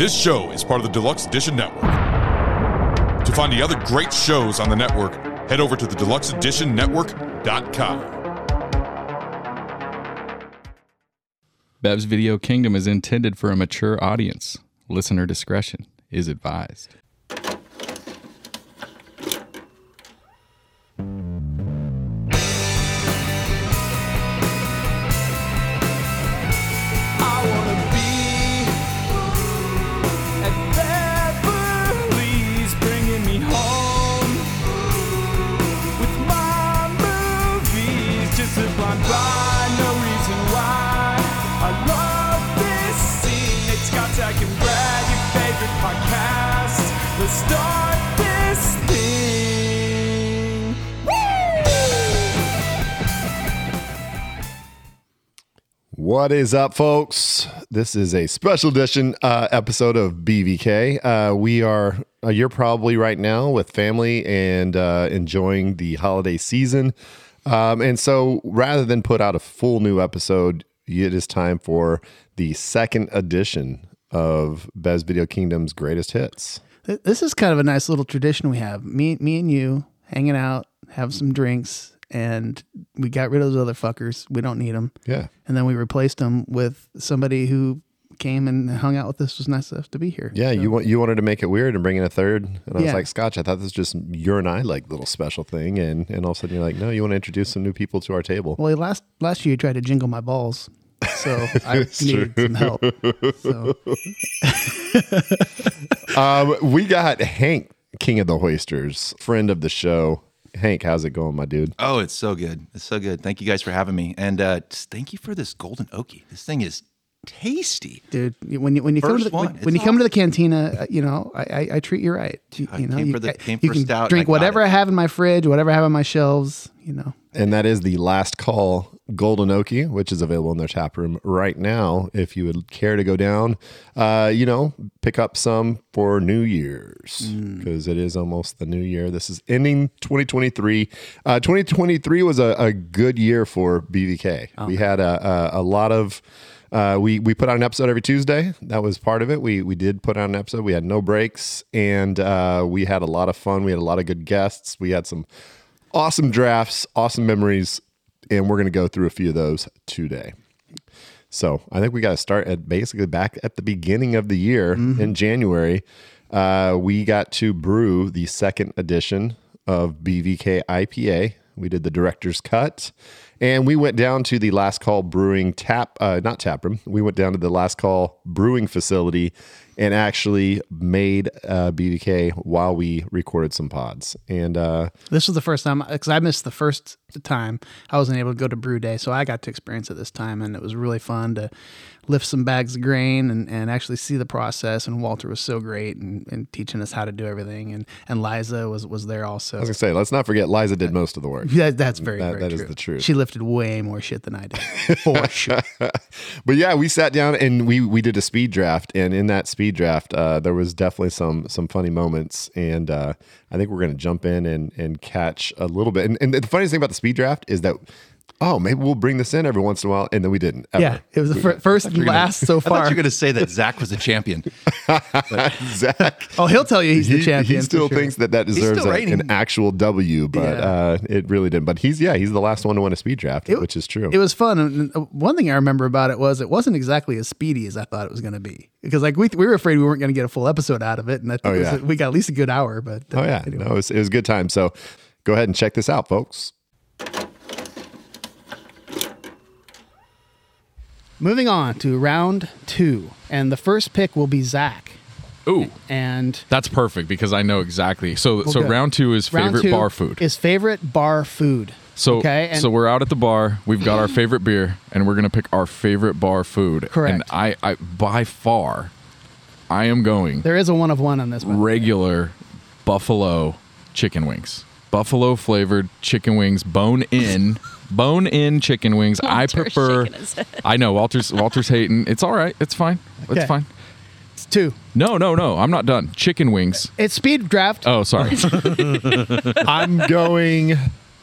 This show is part of the Deluxe Edition Network. To find the other great shows on the network, head over to the deluxeeditionnetwork.com. Bev's Video Kingdom is intended for a mature audience. Listener discretion is advised. What is up, folks? This is a special edition uh, episode of BVK. Uh, we are, uh, you're probably right now with family and uh, enjoying the holiday season. Um, and so rather than put out a full new episode, it is time for the second edition of Bev's Video Kingdom's greatest hits. Th- This is kind of a nice little tradition we have. Me, me and you hanging out, have some drinks, and we got rid of those other fuckers. We don't need them. Yeah. And then we replaced them with somebody who came and hung out with us. Was nice enough to be here. Yeah, you want you wanted to make it weird and bring in a third, and I was like, Scotch, I thought this was just your and I like little special thing, and and all of a sudden you're like, no, you want to introduce some new people to our table. Well, last last year you tried to jingle my balls, so I needed true. some help. So Um, we got Hank, King of the Hoisters, friend of the show. Hank, how's it going, my dude? Oh, it's so good. It's so good. Thank you guys for having me. And uh, thank you for this Golden Okie. This thing is tasty. dude. When you when you come to the, one. when, when you come to the cantina, uh, you know I, I, I treat you right. You, I you know came you, for the- came you for a can stout and I drink whatever it. I have in my fridge, whatever I have on my shelves. You know, And that is the last call Golden Okie, which is available in their tap room right now. If you would care to go down, uh, you know, pick up some for New Year's because it is almost the new year. This is ending 2023. Uh, 2023 was a, a good year for BVK. We had a, a, a lot of. Uh, we we put out an episode every Tuesday. That was part of it. We we did put out an episode. We had no breaks, and uh, we had a lot of fun. We had a lot of good guests. We had some awesome drafts, awesome memories, and we're going to go through a few of those today. So I think we got to start at basically back at the beginning of the year in January. Uh, we got to brew the second edition of BVK IPA. We did the director's cut, and we went down to the Last Call Brewing tap, uh, not tap room. We went down to the Last Call Brewing facility and actually made uh, BVK while we recorded some pods. And uh, this was the first time because I missed the first time. I wasn't able to go to Brew Day, so I got to experience it this time, and it was really fun to lift some bags of grain and, and actually see the process. And Walter was so great and, and teaching us how to do everything, and and Liza was was there also. I was gonna say, let's not forget, Liza did most of the work. That, that's very, That- very that is true. the truth. She lifted way more shit than I did, for sure. but yeah, we sat down and we we did a speed draft, and in that speed draft, uh, there was definitely some some funny moments, and uh, I think we're gonna jump in and and catch a little bit. And, and the funniest thing about the speed draft is that. Oh, maybe we'll bring this in every once in a while, and then we didn't. Ever. Yeah, it was the fir- first and last so I thought far. you were going to say that Zach was a champion. Zach. Oh, he'll tell you he's the champion. he still sure. thinks that that deserves a- an actual W, but Yeah. uh, it really didn't. But he's yeah, he's the last one to win a speed draft, It- which is true. It was fun. And uh, one thing I remember about it was it wasn't exactly as speedy as I thought it was going to be. Because like we, we were afraid we weren't going to get a full episode out of it, and I think Oh, it was- yeah. we got at least a good hour. But uh, oh yeah, anyway. no, it was, it was a good time. So go ahead and check this out, folks. Moving on to round two, and the first pick will be Zach. Ooh, And that's perfect because I know exactly. So, so good. round two is round favorite two bar food. is favorite bar food. So, okay, and so we're out at the bar. We've got our favorite beer, and we're gonna pick our favorite bar food. Correct. And I, I by far, I am going there is a one of one on this one. regular buffalo chicken wings. Buffalo flavored chicken wings, bone in, bone in chicken wings. I prefer. shaking his head. I know Walter's Walter's hating. It's all right. It's fine. It's fine. It's two. No, no, no. I'm not done. Chicken wings. It's speed draft. Oh, sorry. I'm going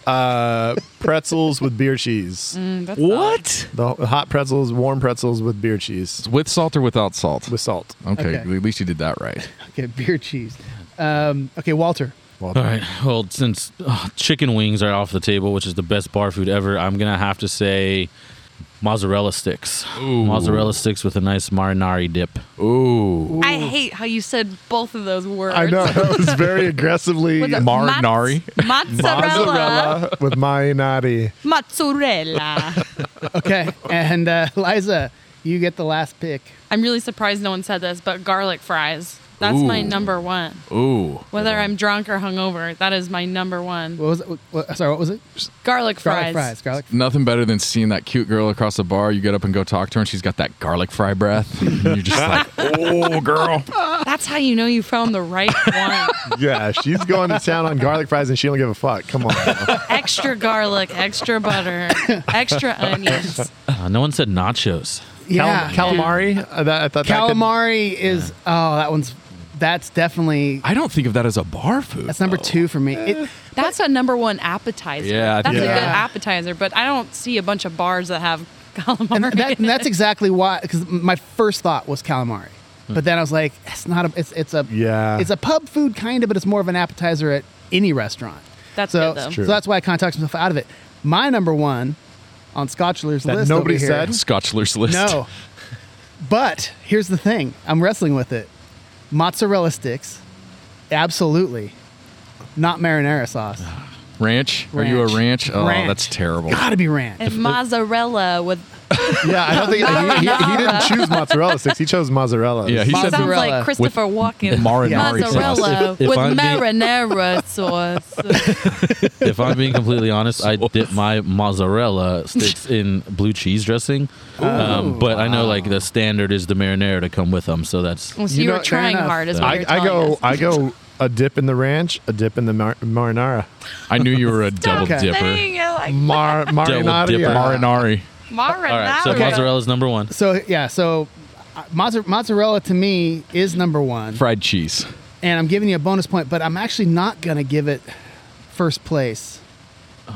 Uh, pretzels with beer cheese. That's What? The hot pretzels, warm pretzels with beer cheese With salt or without salt? with salt. Okay, Okay. at least you did that right. Okay, beer cheese. Um, okay, Walter. All right. Well, since uh, chicken wings are off the table, which is the best bar food ever, I'm gonna have to say mozzarella sticks. Ooh. Mozzarella sticks with a nice marinara dip. Ooh. I hate how you said both of those words. I know that was very aggressively Was it Marinari? Mozz- mozzarella. mozzarella with marinara. Mozzarella. Okay, and uh, Liza, you get the last pick. I'm really surprised no one said this, but garlic fries. That's my number one. Ooh. Whether I'm drunk or hungover, that is my number one. What was it? What, what- sorry, what was it? Garlic Garlic fries. fries. Garlic. Nothing better than seeing that cute girl across the bar. You get up and go talk to her, and she's got that garlic fry breath. And you're just like, oh, girl. That's how you know you found the right one. Yeah, she's going to town on garlic fries and she don't give a fuck. Come on. extra garlic, extra butter, extra onions. Uh, no one said nachos. Yeah, Cal- calamari. Uh, that, I thought that could- calamari is. Oh, that one's. That's definitely. I don't think of that as a bar food. That's number though. two for me. It, eh. That's a number one appetizer. Yeah, I that's think- a good Yeah. appetizer. But I don't see a bunch of bars that have calamari. and, that, in and that's exactly why. Because my first thought was calamari, hmm. but then I was like, it's not a. It's it's a. Yeah. It's a pub food kind of, but it's more of an appetizer at any restaurant. That's so, good though. true. So that's why I kind of talked myself out of it. My number one on Scotchler's That list. nobody over here- said? Scotchler's list. No. But here's the thing. I'm wrestling with it. Mozzarella sticks, absolutely. Not marinara sauce. Ranch? Are you a ranch? Oh, Ranch. that's terrible. Gotta be ranch. and mozzarella with Yeah, I don't think he, he, he didn't choose mozzarella sticks. He chose mozzarella. Yeah, he said sounds Mozzarella. like Christopher Walken. marinara sauce. mozzarella If- if with I'm being- marinara sauce. If I'm being completely honest, I dip my mozzarella sticks in blue cheese dressing. Um, but I know like the standard is the marinara to come with them, so that's Well, so You you, know- were trying hard, is what I, I go us. I go a dip in the ranch, a dip in the mar- marinara. I knew you were a double dipper. Saying like Mar- marinara. dipper. Marinari. Marinara. all right. So mozzarella's number one. So yeah, so uh, mozza- mozzarella to me is number one, Fried cheese. and I'm giving you a bonus point, but I'm actually not gonna give it first place.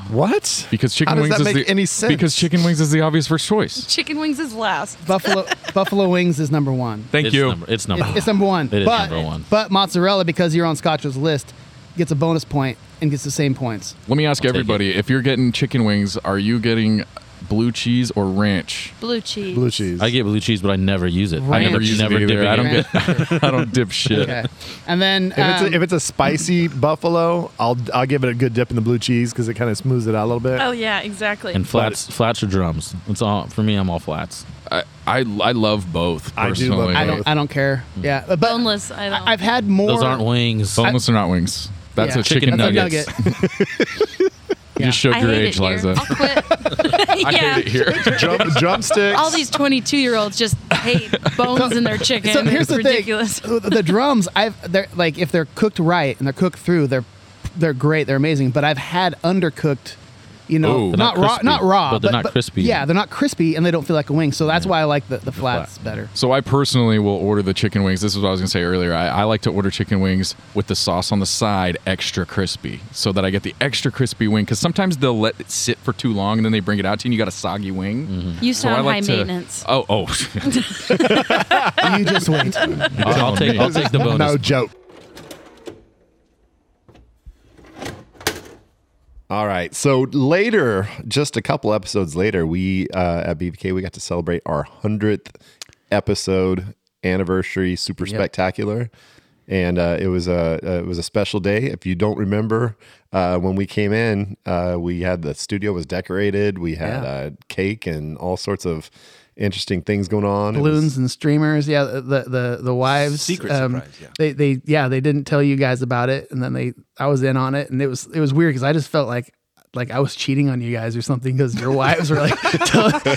What? Because chicken How does wings that is make the, any sense? Because chicken wings is the obvious first choice. Chicken wings is last. Buffalo Buffalo wings is number one. Thank it's you. Number, it's number. It's, it's number one. It is but, number one. But mozzarella, because you're on Scotch's list, gets a bonus point and gets the same points. Let me ask I'll take everybody: If you're getting chicken wings, are you getting blue cheese or ranch? Blue cheese. Blue cheese. I get blue cheese, but I never use it. Ranch. I never use never it either. dipping I don't get. I don't dip shit. Okay. And then If it's, um, a, if it's a spicy buffalo, I'll I'll give it a good dip in the blue cheese because it kind of smooths it out a little bit. Oh yeah, exactly. And flats, flats or drums. It's all for me. I'm all flats. I, I I love both. I do love Personally. I don't I don't care. Yeah, but Boneless. I don't. I've had more. Those aren't wings. Boneless or not wings. That's Yeah. a chicken, Chicken nugget. nuggets. You just showed I your hate age, it here. Liza. I'll quit. I yeah. hate it here. Drum, drumsticks. All these 22 year olds just hate bones in their chicken. So here's it's the ridiculous. thing: the drums, I've they're like if they're cooked right and they're cooked through, they're they're great, they're amazing. But I've had undercooked, you know, Ooh. Not, not raw, not raw, but they're not crispy. Yeah, they're not crispy and they don't feel like a wing. So that's why I like the, the flats better. So I personally will order the chicken wings. This is what I was gonna say earlier. I, I like to order chicken wings with the sauce on the side extra crispy, so that I get the extra crispy wing. Because sometimes they'll let it sit for too long and then they bring it out to you and you got a soggy wing. Mm-hmm. You So I like high to- maintenance. Oh oh. you just wait. I'll take. I'll take the bonus. No joke. All right. So later, just a couple episodes later, we uh, at BVK we got to celebrate our hundredth episode anniversary, super spectacular, and uh, it was a uh, it was a special day. If you don't remember, uh, when we came in, uh, we had the studio was decorated. We had Yeah. uh, cake and all sorts of interesting things going on. It was- balloons and streamers. Yeah, the the the wives. Secret um, surprise, yeah. They they yeah they didn't tell you guys about it, and then they I was in on it, and it was it was weird because I just felt like. Like I was cheating on you guys or something because your wives were like,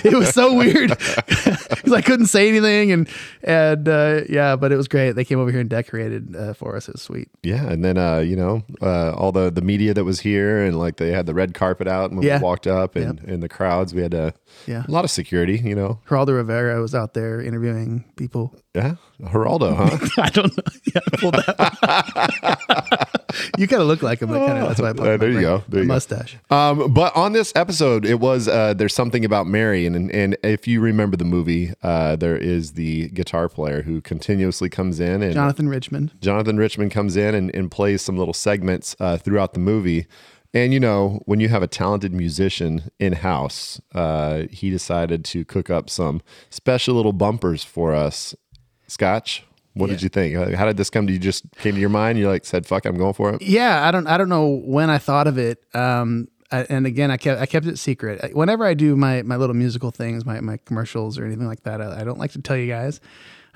it was so weird because I couldn't say anything and and uh, yeah, but it was great. They came over here and decorated uh, for us. It was sweet. Yeah, and then uh, you know uh, all the the media that was here, and like they had the red carpet out and Yeah. we walked up, and in the crowds we had a, Yeah. a lot of security. You know, Geraldo Rivera was out there interviewing people. Yeah, Geraldo, huh? I don't know. Yeah, pulled that. you kind of look like him. But kinda, that's why I pulled Uh, there you go. There you go. mustache. Um, but on this episode, it was uh, there's something about Mary, and and if you remember the movie, uh, there is the guitar player who continuously comes in, and Jonathan Richman. Jonathan Richman comes in and, and plays some little segments uh, throughout the movie. And you know, when you have a talented musician in house, uh, he decided to cook up some special little bumpers for us. Scotch, what did you think? How did this come to you? Just came to your mind? You like said, "Fuck, I'm going for it." Yeah, I don't I don't know when I thought of it. Um, I, and again, I kept I kept it secret. Whenever I do my my little musical things, my my commercials or anything like that, I, I don't like to tell you guys.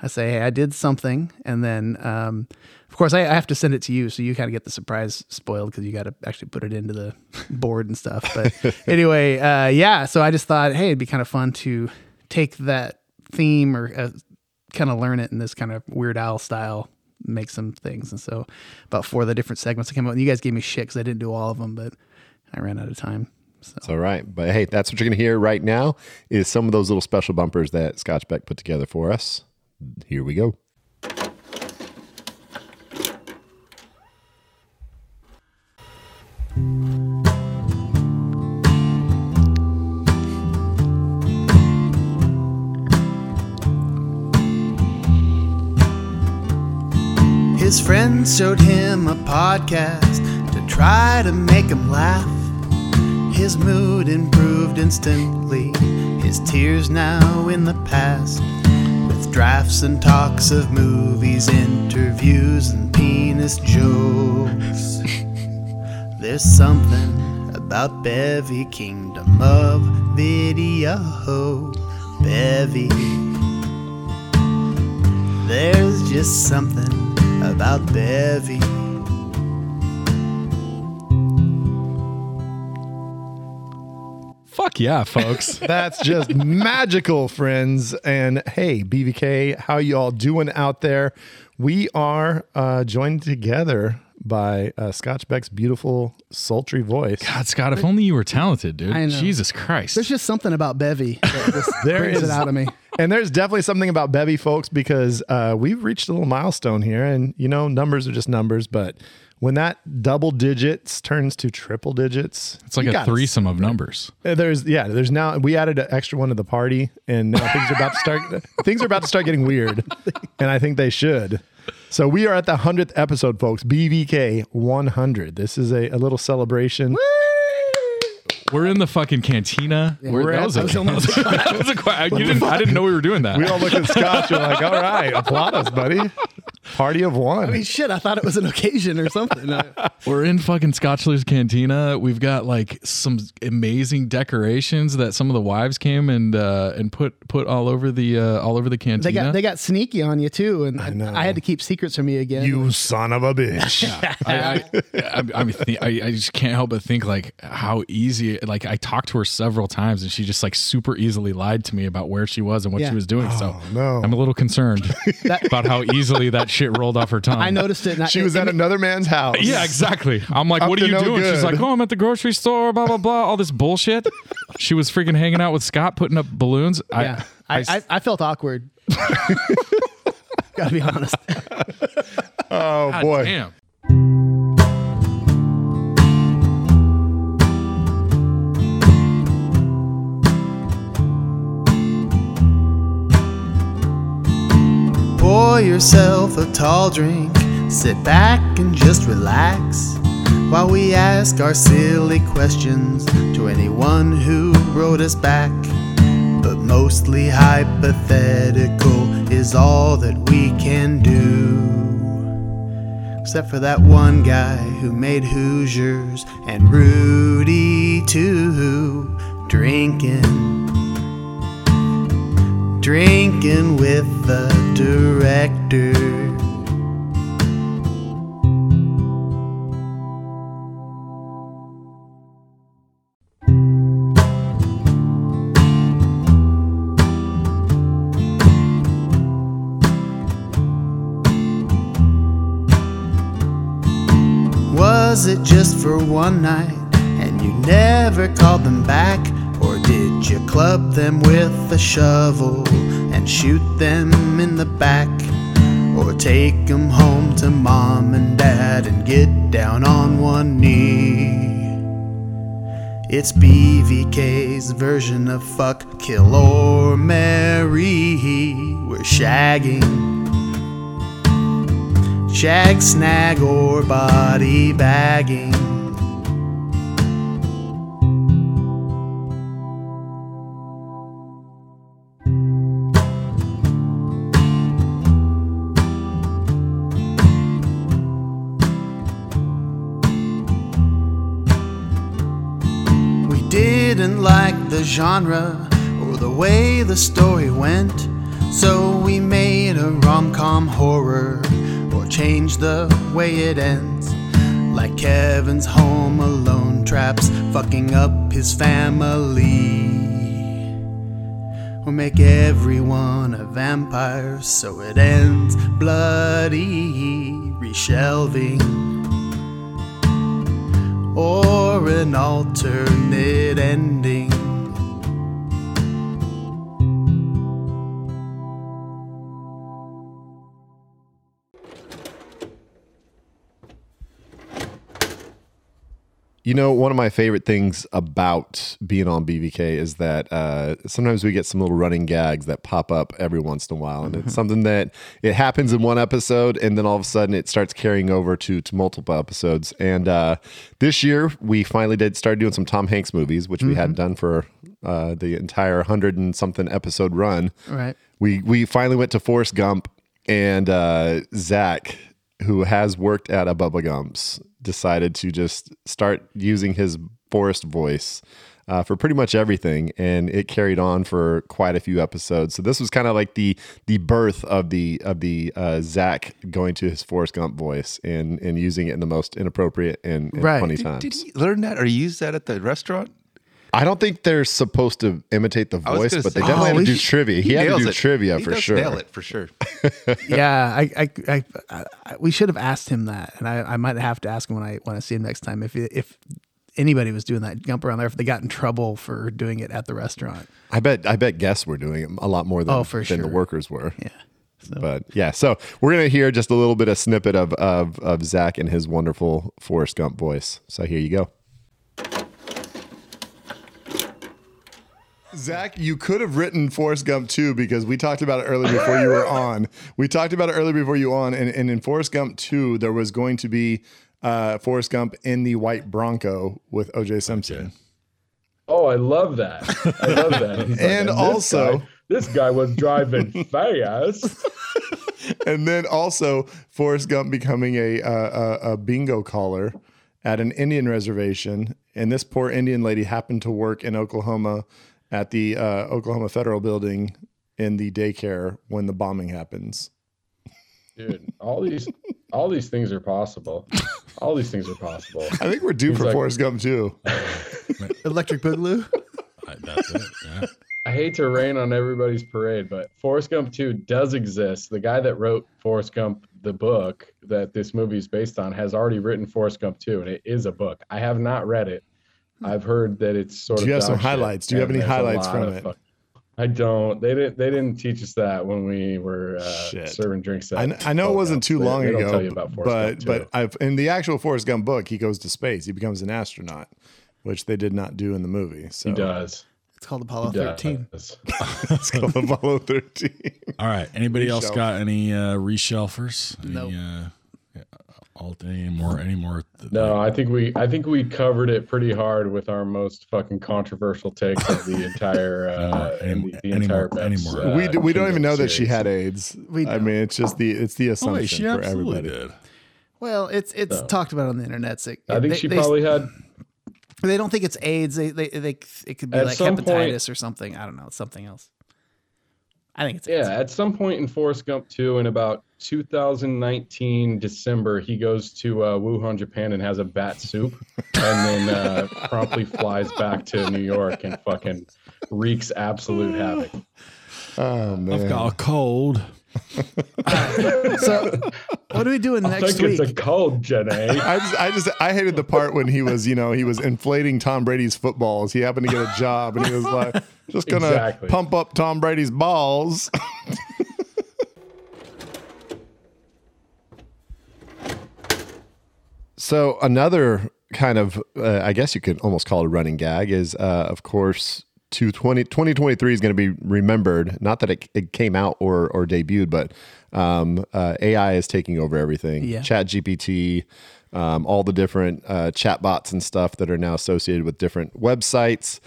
I say, hey, I did something, and then um, of course I, I have to send it to you, so you kind of get the surprise spoiled because you got to actually put it into the board and stuff. But anyway, uh, yeah. So I just thought, hey, it'd be kind of fun to take that theme or uh, kind of learn it in this kind of Weird Al style, make some things. And so about four of the different segments that came out, and you guys gave me shit because I didn't do all of them, but I ran out of time. So It's all right. But hey, that's what you're going to hear right now is some of those little special bumpers that Scotch Beck put together for us. Here we go. His friends showed him a podcast to try to make him laugh. His mood improved instantly, his tears now in the past. With drafts and talks of movies, interviews, and penis jokes. There's something about Bevy Kingdom of Video. Bevy. There's just something about Bevy. Fuck yeah, folks. That's just magical, friends. And hey, BVK, how you all doing out there? We are uh, joined together by uh, Scotch Beck's beautiful, sultry voice. God, Scott, if only you were talented, dude. I know. Jesus Christ. There's just something about Bevy that just There brings is- it out of me. And there's definitely something about Bevy, folks, because uh, we've reached a little milestone here. And, you know, numbers are just numbers. But when that double digits turns to triple digits, it's like a gotta threesome of numbers. Uh, There's yeah, there's now we added an extra one to the party, and now things are about to start. things are about to start getting weird, and I think they should. So we are at the hundredth episode, folks. BVK 100. This is a, a little celebration. We're in the fucking cantina. We're, We're that at- was a, I was almost- that was a didn't, I didn't know we were doing that. We all look at Scotch. We're like, all right, applaud us, buddy. Party of one. I mean, shit, I thought it was an occasion or something. We're in fucking Scotchler's Cantina. We've got like some amazing decorations that some of the wives came and uh, and put put all over the uh, all over the cantina. they got they got sneaky on you too, and I, know. had to keep secrets from you again. you son of a bitch. I, I, I, I, mean, th- I, I just can't help but think like how easy. Like I talked to her several times, and she just like super easily lied to me about where she was and what Yeah. she was doing. so Oh, no. I'm a little concerned about how easily that shit rolled off her tongue. I noticed it. And I- She was it- at another man's house. Yeah, exactly. I'm like, Up what are you no doing? She's like, oh, I'm at the grocery store, blah, blah, blah, all this bullshit. she was freaking hanging out with Scott, putting up balloons. Yeah, I, I, I felt awkward. Gotta be honest. Oh God boy. damn. Pour yourself a tall drink, sit back and just relax while we ask our silly questions to anyone who wrote us back. But mostly hypothetical is all that we can do. Except for that one guy who made Hoosiers and Rudy too, drinking drinking with the director. Was it just for one night and you never called them back? You club them with a shovel and shoot them in the back. Or take 'em home to mom and dad and get down on one knee. It's BVK's version of fuck, kill, or marry. We're shagging. Shag, snag, or body bagging. Genre or the way the story went, so we made a rom com horror or changed the way it ends. Like Kevin's home alone traps fucking up his family. Or make everyone a vampire so it ends bloody, reshelving or an alternate ending. You know, one of my favorite things about being on BVK is that uh, sometimes we get some little running gags that pop up every once in a while, and it's something that it happens in one episode, and then all of a sudden it starts carrying over to to multiple episodes. And uh, this year we finally did start doing some Tom Hanks movies, which we hadn't done for uh, the entire hundred and something episode run. Right. We we finally went to Forrest Gump, and uh, Zach, who has worked at a Bubba Gumps, decided to just start using his Forrest voice uh, for pretty much everything, and it carried on for quite a few episodes. So this was kind of like the the birth of the of the uh, Zach going to his Forrest Gump voice and and using it in the most inappropriate and, and Right. funny Did- times. Did he learn that or use that at the restaurant? I don't think they're supposed to imitate the voice, but they say- definitely Oh, had to do he trivia. He, had to nails do it. trivia He for does sure. Nail it for sure. yeah, I, I, I, I, I, we should have asked him that, and I, I might have to ask him when I when I see him next time if if anybody was doing that jump around there if they got in trouble for doing it at the restaurant. I bet I bet guests were doing it a lot more than, Oh, for than the workers were. Yeah. So, But yeah, so we're gonna hear just a little bit of snippet of of of Zach and his wonderful Forrest Gump voice. So here you go. Zach, you could have written Forrest Gump too because we talked about it earlier before you were on. We talked about it earlier before you on, and, and in Forrest Gump 2, there was going to be uh, Forrest Gump in the white Bronco with OJ Simpson. Oh, I love that. I love that. He's like, And this also- guy- this guy was driving fast. and then also Forrest Gump becoming a, uh, a a bingo caller at an Indian reservation, and this poor Indian lady happened to work in Oklahoma at the uh, Oklahoma Federal Building in the daycare when the bombing happens. Dude, all these all these things are possible. All these things are possible. I think we're due He's for like- Forrest Gump too. Electric Boogaloo. That's it. Yeah. I hate to rain on everybody's parade, but Forrest Gump 2 does exist. The guy that wrote Forrest Gump, the book that this movie is based on, has already written Forrest Gump 2, and it is a book. I have not read it. I've heard that it's sort Do of. you have some highlights? Do you have any highlights from it? fuck- I don't. They didn't. They didn't teach us that when we were uh, serving drinks. I, At kn- I know it wasn't Gumps. too They- long they don't ago, tell you about Forrest but Gump but I've in the actual Forrest Gump book, he goes to space. He becomes an astronaut, which they did not do in the movie. So he does. It's called Apollo He 13. it's called Apollo 13. All right. Anybody else got any uh, reshelfers? Any, Nope. uh, alt any more? Any more? No, I think we I think we covered it pretty hard with our most fucking controversial takes of the entire uh, any- and the, the any entire more- any more. uh, we, d- we don't even know that she had AIDS. We I mean, it's just the it's the Oh, assumption wait, she for everybody. did. Well, it's it's So. talked about on the internet. So I think they- she they- probably had They don't think it's AIDS. They they, they it could be At like hepatitis point- or something. I don't know. It's something else. I think it's yeah. AIDS. At some point in Forrest Gump 2 in about 2019 December, he goes to uh, Wuhan, Japan, and has a bat soup, and then uh, promptly flies back to New York and fucking wreaks absolute havoc. Oh man, I've got a cold. So what are we doing I next think week? it's a cold, Jenny. I just, I just, I hated the part when he was, you know, he was inflating Tom Brady's footballs. He happened to get a job, and he was like, Just gonna Exactly. pump up Tom Brady's balls. so another kind of, uh, I guess you could almost call it a running gag is, uh, of course, 220, 2023 is going to be remembered. Not that it, it came out or or debuted, but um, uh, AI is taking over everything. Yeah. Chat GPT, um, all the different uh, chat bots and stuff that are now associated with different websites.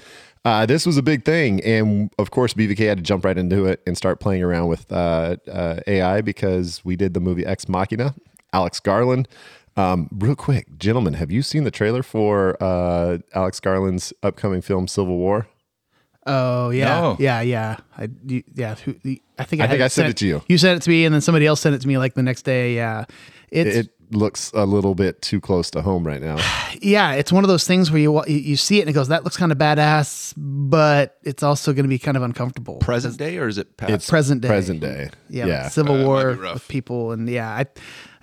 Uh, this was a big thing, and of course, BVK had to jump right into it and start playing around with uh, uh, AI because we did the movie Ex Machina. Alex Garland. Um, real quick, gentlemen, have you seen the trailer for uh, Alex Garland's upcoming film Civil War? Oh yeah, No. yeah, yeah. I you, yeah. Who, the, I think I I, think I sent it to you. You sent it to me, and then somebody else sent it to me like the next day. Yeah, it's It looks a little bit too close to home right now. yeah. It's one of those things where you you- you see it and it goes, that looks kind of badass, but it's also going to be kind of uncomfortable. Present day or is it past? It's present day. Present day. yeah, yeah. Civil uh, War rough. with people, and yeah, I,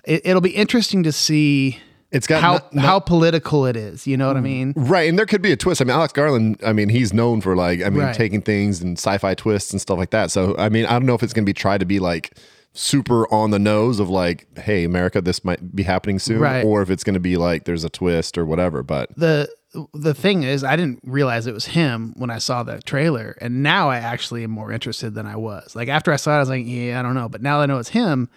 it, it'll be interesting to see It's got how how political it is. You know what I mean? Right, and there could be a twist. I mean, Alex Garland. I mean, he's known for like, I mean, Right. taking things and sci-fi twists and stuff like that. So, I mean, I don't know if it's going to be tried to be like super on the nose of like, hey, America, this might be happening soon, Right. or if it's going to be like there's a twist or whatever. But the the thing is i didn't realize it was him when i saw the trailer and now i actually am more interested than i was like after i saw it i was like yeah i don't know but now that i know it's him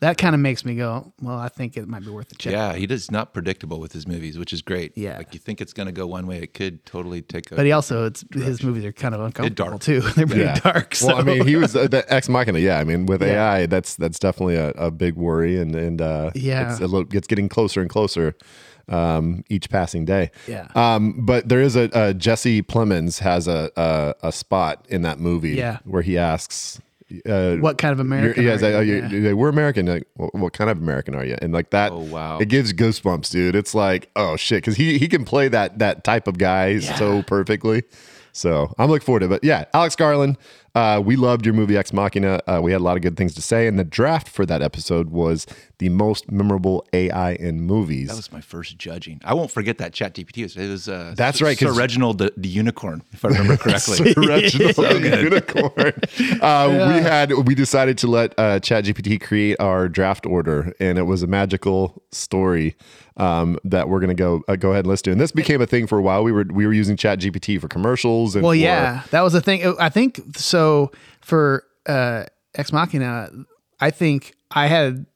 that kind of makes me go well i think it might be worth a check Yeah, he does not predictable with his movies, which is great. Yeah. like you think it's going to go one way, it could totally take a. but he also it's his movies are kind of uncomfortable dark. too they're pretty dark so Well, I mean, he was uh, the ex machina. Yeah, I mean, with AI, that's that's definitely a, a big worry, and and uh, Yeah. it's, a little, it's getting closer and closer um, each passing day. Yeah. Um, but there is a, uh Jesse Plemons has a, a a spot in that movie. Yeah. where he asks. Uh, What kind of American you're- Yeah, are it's like, you? oh, Yeah. like, we're American. Like, what, what kind of American are you? And like that, Oh, wow. it gives goosebumps, dude. It's like, oh shit, because he he can play that that type of guy so perfectly. So I'm looking forward to it. But yeah, Alex Garland, uh, we loved your movie Ex Machina. Uh, we had a lot of good things to say, and the draft for that episode was the most memorable AI in movies. That was my first judging. I won't forget that chat GPT. It was uh, That's right, Sir 'cause- Reginald the, the unicorn, if I remember correctly. Sir Reginald the Unicorn. Uh, We had we decided to let uh, ChatGPT create our draft order, and it was a magical story um, that we're gonna go uh, go ahead and listen to. And this became a thing for a while. We were we were using Chat GPT for commercials and well for- yeah that was the thing i think so for uh ex machina i think i had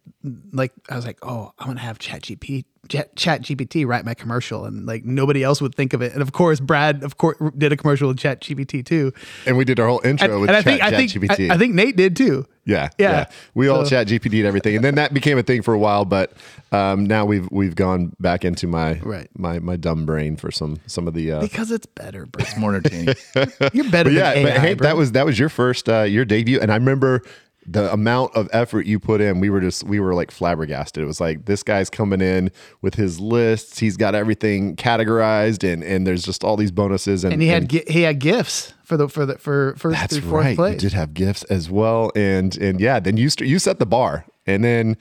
like i was like oh i'm gonna have chat gp chat, chat gpt write my commercial and like nobody else would think of it and of course brad of course did a commercial with chat gpt too and we did our whole intro and, with and i Chat i think GPT. I, I think nate did too Yeah, Yeah. yeah. We all So- chat GPT and everything, and then that became a thing for a while. But um, now we've we've gone back into my Right. my my dumb brain for some some of the. Uh, because it's better bro It's more entertaining. you're better but yeah, AI, but hey, bro. that was that was your first uh, your debut, and I remember the amount of effort you put in. We were just we were like flabbergasted. It was like this guy's coming in with his lists. He's got everything categorized, and and there's just all these bonuses. And, and he had and- he had gifts for the for the for first That's through fourth right. place You did have gifts as well, and and yeah, then you st- you set the bar, and then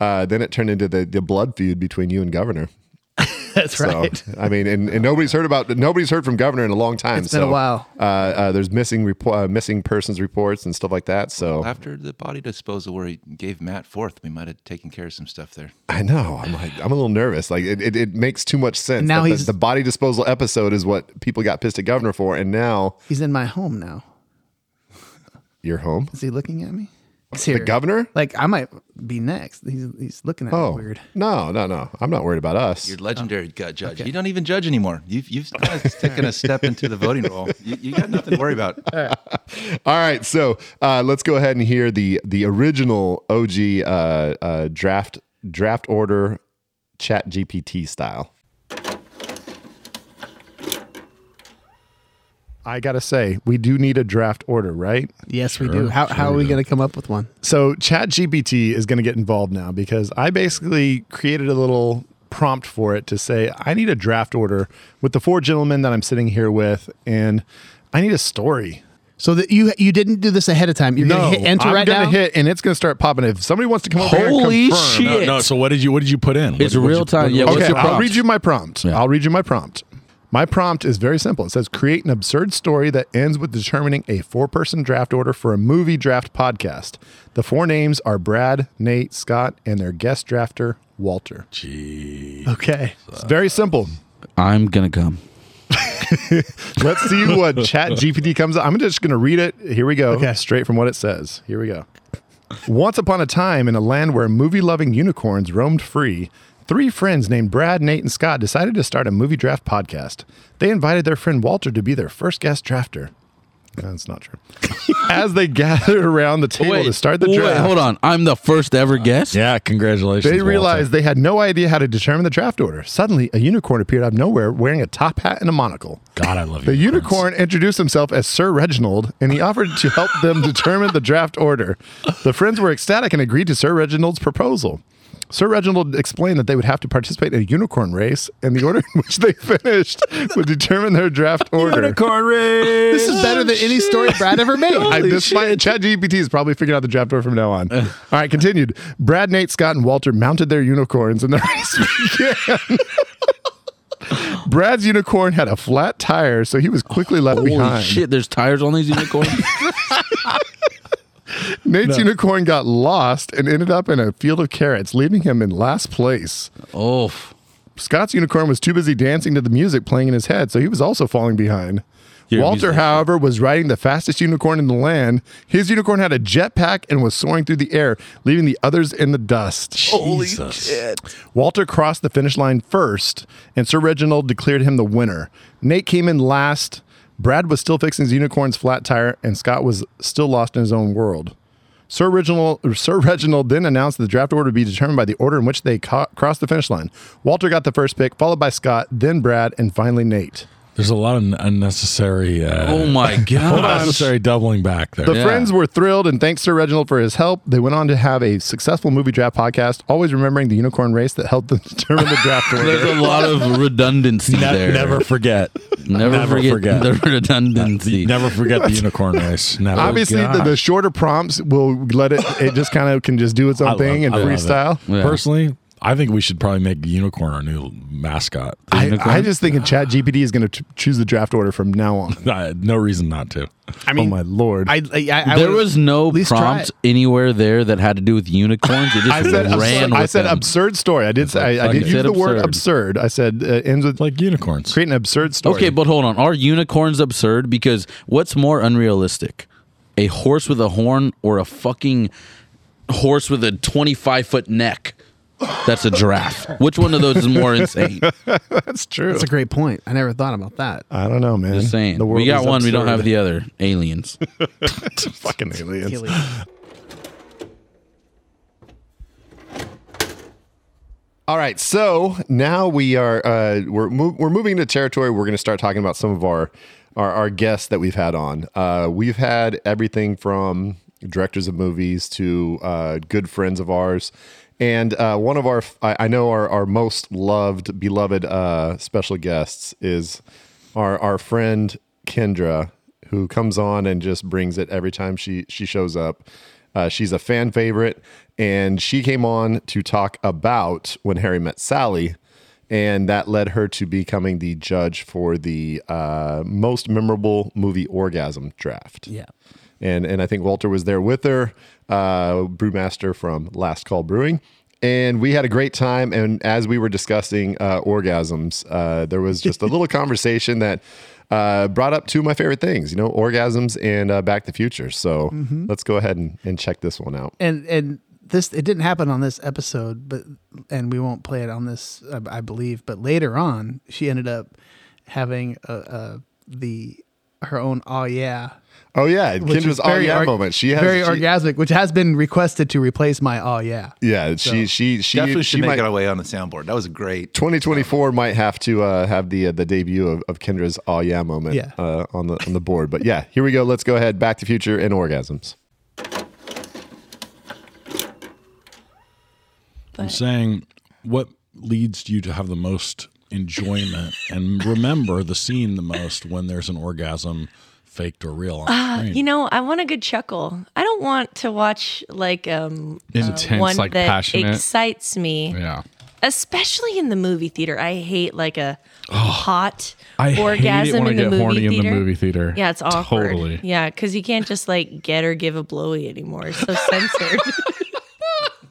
uh, then it turned into the the blood feud between you and Governor. that's So right I mean, and, and nobody's heard about nobody's heard from Governor in a long time. It's been a while. Uh, uh, there's missing repo- uh, missing persons reports and stuff like that. So After the body disposal where he gave Matt forth, we might have taken care of some stuff there. I know I'm like I'm a little nervous. Like it, it, it makes too much sense. Now that the, he's- the body disposal episode is what people got pissed at Governor for, and now he's in my home now you're home. is he looking at me he's The governor? like i might be next he's he's looking at Oh, me weird no, no, no. I'm not worried about us. You're legendary gut judge. You don't even judge anymore. You've, you've kind of taken a step into the voting role. You, you got nothing to worry about. All right, so uh, let's go ahead and hear the the original OG uh, uh, draft draft order Chat GPT style. I gotta say, we do need a draft order, right? yes we do how, how are we going to come up with one So ChatGPT is going to get involved now because I basically created a little prompt for it to say I need a draft order with the four gentlemen that I'm sitting here with, and I need a story. so that you you didn't do this ahead of time you're no, going to hit enter I'm right gonna now hit, and it's going to start popping. If somebody wants to come over Holy here and confirm, shit. No, no. So what did you what did you put in? It's What- real you- time. what- Yeah, what- what's Okay, your I'll read you my prompt. Yeah. I'll read you my prompt. My prompt is very simple. It says create an absurd story that ends with determining a four person draft order for a movie draft podcast. The four names are Brad, Nate, Scott, and their guest drafter, Walter. Gee. Okay. It's very simple. I'm gonna come. Let's see what Chat GPT comes up. I'm just going to read it. Here we go. Okay. Straight from what it says. Here we go. Once upon a time, in a land where movie loving unicorns roamed free, three friends named Brad, Nate, and Scott decided to start a movie draft podcast. They invited their friend Walter to be their first guest drafter. That's not true. As they gathered around the table to start the wait, draft, hold on. I'm the first ever guest. Yeah, congratulations. they Walter. realized they had no idea how to determine the draft order. Suddenly, a unicorn appeared out of nowhere wearing a top hat and a monocle. God, I love you. The unicorns. unicorn introduced himself as Sir Reginald, and he offered to help them determine the draft order. The friends were ecstatic and agreed to Sir Reginald's proposal. Sir Reginald explained that they would have to participate in a unicorn race, and the order in which they finished would determine their draft order. Unicorn race. This is better than any story Brad ever made. I, this might, Chat GPT is probably figuring out the draft order from now on. All right, continued. Brad, Nate, Scott, and Walter mounted their unicorns, and the race began. Brad's unicorn had a flat tire, so he was quickly left Holy behind. shit! There's tires on these unicorns. Nate's unicorn got lost and ended up in a field of carrots, leaving him in last place. oh, Scott's unicorn was too busy dancing to the music playing in his head, so he was also falling behind. You're Walter, musician. however, was riding the fastest unicorn in the land. His unicorn had a jetpack and was soaring through the air, leaving the others in the dust. Jesus. Holy shit. Walter crossed the finish line first, and Sir Reginald declared him the winner. Nate came in last. Brad was still fixing his unicorn's flat tire, and Scott was still lost in his own world. Sir Reginald, Sir Reginald then announced that the draft order would be determined by the order in which they ca- crossed the finish line. Walter got the first pick, followed by Scott, then Brad, and finally Nate. There's a lot of unnecessary. Uh, oh my god! unnecessary doubling back there. The Yeah. friends were thrilled and thanks Sir Reginald for his help. They went on to have a successful movie draft podcast, always remembering the unicorn race that helped them determine the draft order. There's a lot of redundancy Ne- there. never forget. never, never forget, forget. the redundancy. Never forget the unicorn race. Never. Obviously, the, the shorter prompts will let it. It just kind of can just do its own I love- thing and I freestyle. Yeah. Personally, I think we should probably make unicorn our new mascot. I, I just think Chat GPT is going to choose the draft order from now on. No reason not to. I mean, oh my lord! I, I, I there was no at least try prompt anywhere there that had to do with unicorns. It just I said ran absurd, I said them. absurd story. I did say I, I did use said the word absurd. absurd. I said uh, ends with Like unicorns. create an absurd story. Okay, but hold on. Are unicorns absurd? Because what's more unrealistic? A horse with a horn or a fucking horse with a 25 foot neck? That's a giraffe. Which one of those is more insane? that's true. That's a great point. I never thought about that. I don't know, man. Just saying. The world We got is one, we don't have the other. Aliens. fucking aliens. All right, so now we are uh, we're mo- we're moving into territory. We're going to start talking about some of our our, our guests that we've had on. Uh, we've had everything from directors of movies to uh, good friends of ours, and uh, one of our I, I know our, our most loved, beloved uh, special guests is our our friend Kendra, who comes on and just brings it every time she she shows up. Uh, she's a fan favorite, and she came on to talk about when Harry met Sally, and that led her to becoming the judge for the uh, most memorable movie orgasm draft. Yeah. And and I think Walter was there with her, uh, brewmaster from Last Call Brewing. And we had a great time. And as we were discussing uh, orgasms, uh, there was just a little conversation that uh, brought up two of my favorite things, you know, orgasms and uh, Back to the Future. So let's go ahead and, and check this one out. and and this it didn't happen on this episode, but and we won't play it on this, I, I believe. But later on, she ended up having a, a the her own oh yeah, Oh, yeah. Kendra's is oh yeah org- moment. She has very she- orgasmic, which has been requested to replace my oh yeah. Yeah, she, she, she, Definitely she should make might, it our way on the soundboard. That was a great. 2024 might have to uh, have the uh, the debut of, of Kendra's "Oh yeah" moment Yeah. uh, on the on the board. But yeah, here we go. Let's go ahead. Back to Future and orgasms. I'm saying what leads you to have the most enjoyment and remember the scene the most when there's an orgasm, faked or real Uh, you know, I want a good chuckle. I don't want to watch like um uh, Intense, one like, that passionate. excites me. Yeah. especially in the movie theater. I hate like a hot I orgasm in the get movie horny in the theater. movie theater. Yeah, it's awkward. Totally. Yeah, because you can't just like get or give a blowy anymore. It's so censored.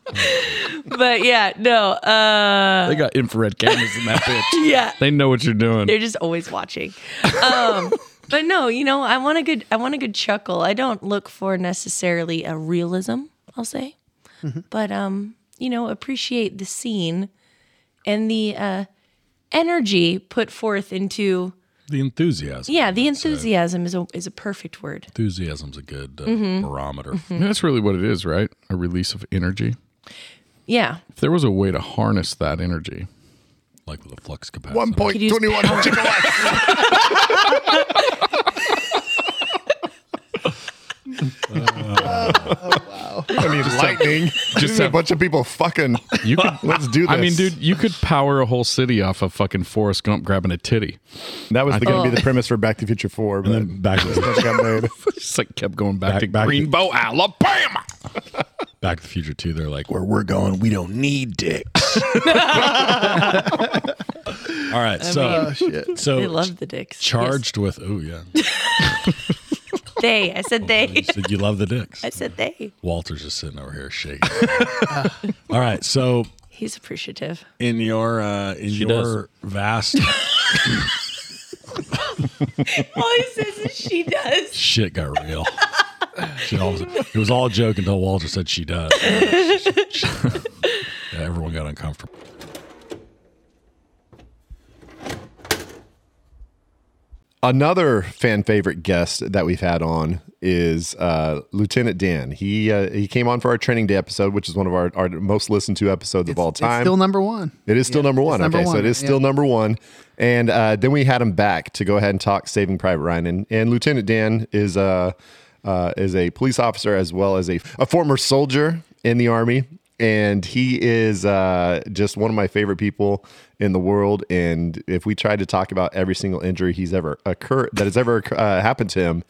but yeah, no. Uh, They got infrared cameras in that bitch. yeah, They know what you're doing. they're just always watching. Um, but no, you know, I want a good, I want a good chuckle. I don't look for necessarily a realism. I'll say, but um, you know, appreciate the scene and the uh, energy put forth into. The enthusiasm. Yeah, the enthusiasm is a is a perfect word. Enthusiasm's a good uh, Mhm. barometer. That's really what it is, right? A release of energy. Yeah, If there was a way to harness that energy, like with a flux capacitor. One point Could use twenty Oh, one power. I mean, lightning. Just a bunch of people fucking. you could. Let's do this. I mean, dude, you could power a whole city off of fucking Forrest Gump grabbing a titty. That was going to Oh. be the premise for Back to the Future Four, but And then back to never got made. Just like kept going back, Back- to back to- Greenbow, Alabama. Back to the Future 2, they're like, where we're going, we don't need dicks. All right. I So, mean, oh, so they love the dicks. charged with, oh, yeah. Yes. They. I said they. You said you love the dicks. I said they. Walter's just sitting over here shaking. All right. So, He's appreciative. in your uh, in She your vast All he says is she does. shit got real. Shit all, it was all a joke until Walter said she does. Yeah, everyone got uncomfortable. Another fan favorite guest that we've had on is uh, Lieutenant Dan. He uh, he came on for our training day episode, which is one of our, our most listened to episodes of all It's time. still number one. It is still Yeah, number one. number okay, so one, it is yeah. still number one. And uh, then we had him back to go ahead and talk Saving Private Ryan. And, and Lieutenant Dan is uh, uh, is a police officer as well as a, a former soldier in the army. And he is uh, just one of my favorite people in the world. And if we tried to talk about every single injury he's ever occurred that has ever uh, happened to him,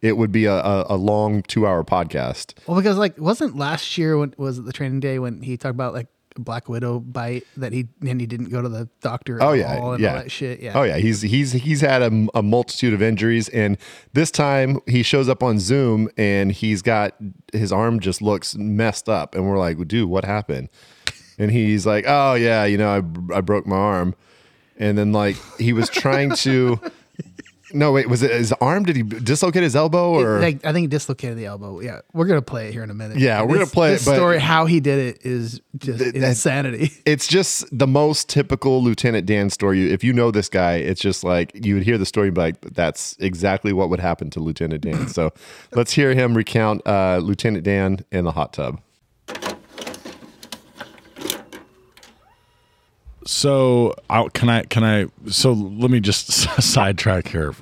it would be a, a, a long two hour podcast. Well, because like wasn't last year when was it the training day when he talked about like Black Widow bite that he and he didn't go to the doctor. At Oh yeah, all and yeah, all that shit. Yeah. Oh yeah, he's he's he's had a, a multitude of injuries, and this time he shows up on Zoom and he's got his arm just looks messed up, and we're like, dude, what happened? And he's like, oh yeah, you know, I I broke my arm, and then like he was trying to. No, wait. Was it his arm? Did he dislocate his elbow or? Like, I think he dislocated the elbow. Yeah, we're gonna play it here in a minute. Yeah, we're This- gonna play this it, but- story. How he did it is just Th- insanity. it's just the most typical Lieutenant Dan story. If you know this guy, it's just like you would hear the story and be like, that's exactly what would happen to Lieutenant Dan. so let's hear him recount uh, Lieutenant Dan in the hot tub. So I, can I can I so let me just sidetrack here.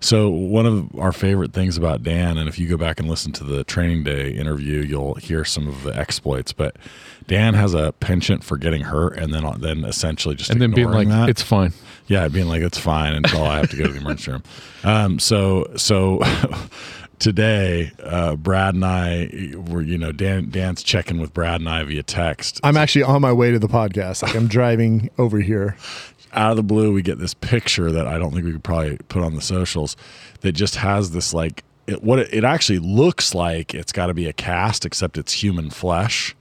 So one of our favorite things about Dan, and if you go back and listen to the training day interview, you'll hear some of the exploits. But Dan has a penchant for getting hurt, and then then essentially just and then being like, that. "It's fine." Yeah, being like it's fine until I have to go to the emergency room. Um, so so today, uh, Brad and I were you know Dan Dan's checking with Brad and I via text. I'm actually on my way to the podcast. Like I'm driving over here. Out of the blue, we get this picture that I don't think we could probably put on the socials that just has this like it, what it, it actually looks like. It's got to be a cast, except it's human flesh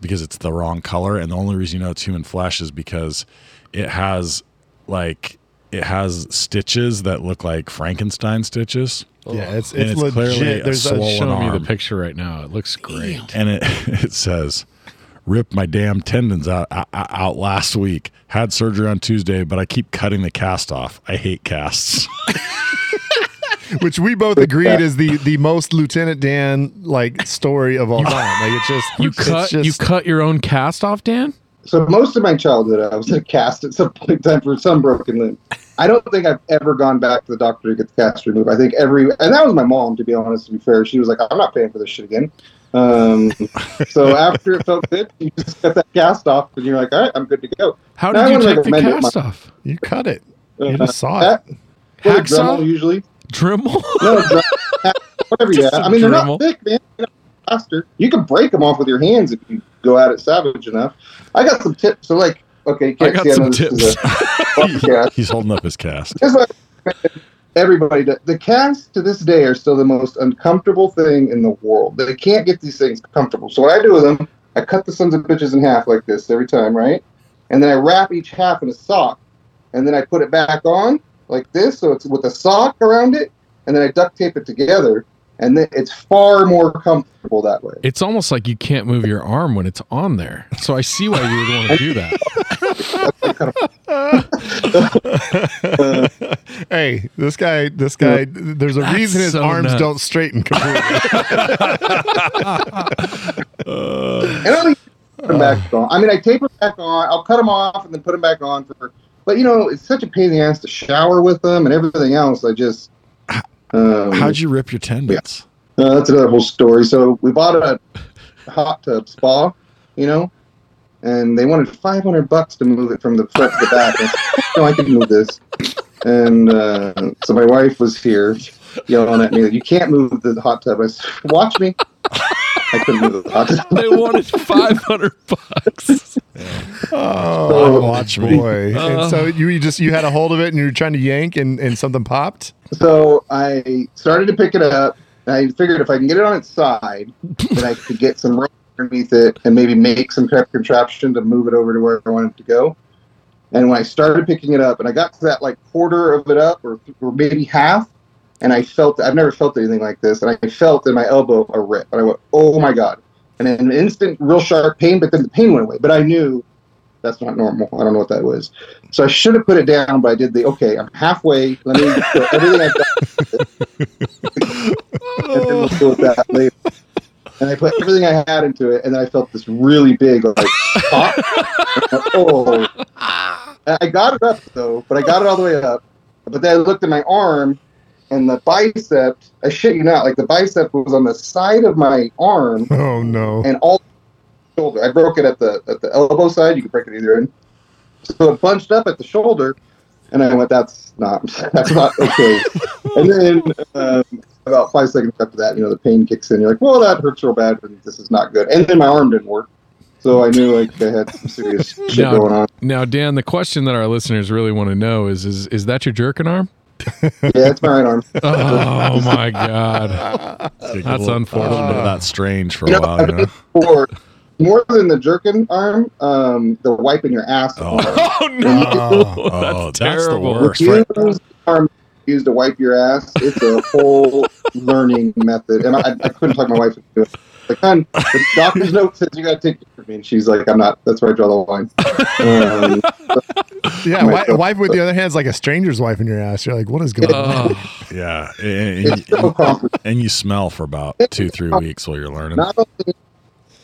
because it's the wrong color. And the only reason you know it's human flesh is because it has like it has stitches that look like Frankenstein stitches. Yeah, it's And it's, clearly legit. a There's a swollen Showing me the picture right now. It looks great. and it it says rip my damn tendons out, out out last week had surgery on tuesday but i keep cutting the cast off i hate casts which we both agreed is the the most Lieutenant Dan like story of all time. Like it's just You it's cut just- you cut your own cast off, Dan? So most of my childhood, I was in a cast at some point in time for some broken limb. I don't think I've ever gone back to the doctor to get the cast removed. I think every, and that was my mom, to be honest, to be fair. She was like, I'm not paying for this shit again. Um, so after it felt good, you just cut that cast off, and you're like, all right, I'm good to go. How Now did I you take the cast off? You cut it. You Uh, just saw that- it. Hacksaw? Dremel usually. Dremel? No, Dremel, whatever you Just I mean, they're Dremel. not thick, man. They're not Faster. You can break them off with your hands if you go at it savage enough. I got some tips. So, like, Okay, you can't got see. I some tips. a. He's holding up his cast. Here's what I recommend everybody the casts to this day are still the most uncomfortable thing in the world. They can't get these things comfortable. So what I do with them, I cut the sons of bitches in half like this every time, right? And then I wrap each half in a sock, and then I put it back on like this, so it's with a sock around it, and then I duct tape it together, and then it's far more comfortable that way. It's almost like you can't move your arm when it's on there. So I see why you would want to do that. hey, this guy, this guy. There's a That's reason his so arms nuts. don't straighten completely. and I'll leave- put them back on. I mean, I tape them back on. I'll cut them off and then put them back on for. But you know, it's such a pain in the ass to shower with them and everything else. I just. Um, How'd you rip your tendons? Uh, that's another whole story. So we bought a hot tub spa, you know, and they wanted 500 bucks to move it from the front to the back. I said, no, I can move this. And uh, so my wife was here yelling at me, you can't move the hot tub. I said, watch me. I couldn't move the hot they wanted 500 bucks. oh, watch me. boy! and so you, you just you had a hold of it and you were trying to yank and, and something popped. So I started to pick it up. And I figured if I can get it on its side, that I could get some rope underneath it and maybe make some kind of contraption to move it over to where I wanted to go. And when I started picking it up, and I got to that like quarter of it up, or, or maybe half, and I felt I've never felt anything like this, and I felt in my elbow a rip, and I went, "Oh my god!" And an instant, real sharp pain, but then the pain went away. But I knew that's not normal. I don't know what that was. So I should have put it down, but I did the okay. I'm halfway. Let me put everything I've got, and then we'll deal with that later. And I put everything I had into it, and then I felt this really big like pop. oh, And I got it up though, but I got it all the way up. But then I looked at my arm, and the bicep. I shit you not, like the bicep was on the side of my arm, Oh no! and all shoulder. I broke it at the at the elbow side. You can break it either end. So it bunched up at the shoulder, and I went, "That's not that's not okay." and then um, about five seconds after that, you know, the pain kicks in. You're like, "Well, that hurts real bad, but this is not good." And then my arm didn't work, so I knew like I had some serious shit Now, going on. now, Dan, the question that our listeners really want to know is: is is that your jerking arm? Yeah, it's my right arm. Oh my god, that's unfortunate. little bit of that strange for a You know, while. You know? for more than the jerking arm, um, the wiping your ass. Oh. arm. Oh no, Oh, that's that's the terrible. worst. Use the arm used to wipe your ass. It's a whole learning method, and I, I couldn't talk my wife into it. Like, "Hon, the doctor's note says you got to take it from me, and she's like, "I'm not." That's where I draw the line. Um, Yeah, my wi- wife with the other hand is like a stranger's wife in your ass. You're like, what is going on? Yeah, and, it's and, so complicated. and you smell for about two, three weeks while you're learning. Not only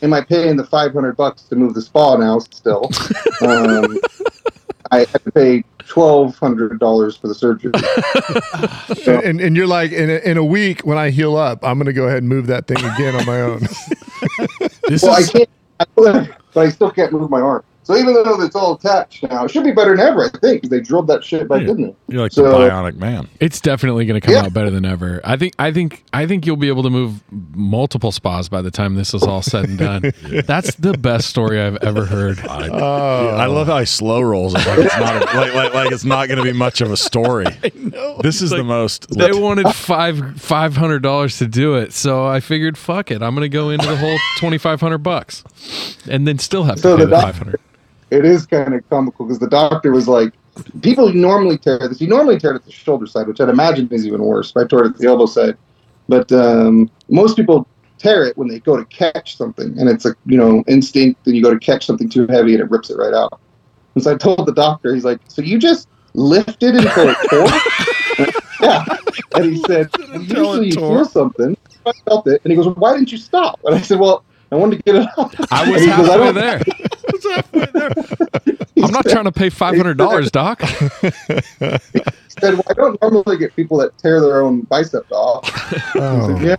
am I paying the 500 bucks to move the spa now, still, um, I have to pay twelve hundred dollars for the surgery. And, and, and you're like, in a, in a week when I heal up, I'm going to go ahead and move that thing again on my own. this well, is I can't, I, but I still can't move my arm. So even though it's all attached now, it should be better than ever, I think, because they drilled that shit back Yeah. in there. You're like So- the bionic man. It's definitely going to come Yeah. out better than ever. I think. I think. I think you'll be able to move multiple spas by the time this is all said and done. That's the best story I've ever heard. I, oh, I love how he slow rolls it like it's not a, like, like, like it's not going to be much of a story. This is the most. They wanted five five hundred dollars to do it, so I figured, fuck it, I'm going to go into the whole twenty five hundred bucks, and then still have to So pay the the five hundred. It is kind of comical because the doctor was like, people normally tear this. You normally tear it at the shoulder side, which I'd imagine is even worse. I tore it at the elbow side. But um, most people tear it when they go to catch something, and it's a you know instinct. Then you go to catch something too heavy, and it rips it right out. And so I told the doctor, he's like, "So you just lifted until it tore?" yeah. And he said, "Usually you feel something." I felt it, and he goes, well, "Why didn't you stop?" And I said, "Well." I wanted to get it out. I was And he goes, halfway don't- there. I'm not trying to pay five hundred dollars, Doc. said, well, I don't normally get people that tear their own bicep off. Oh. I Oh. said, yeah.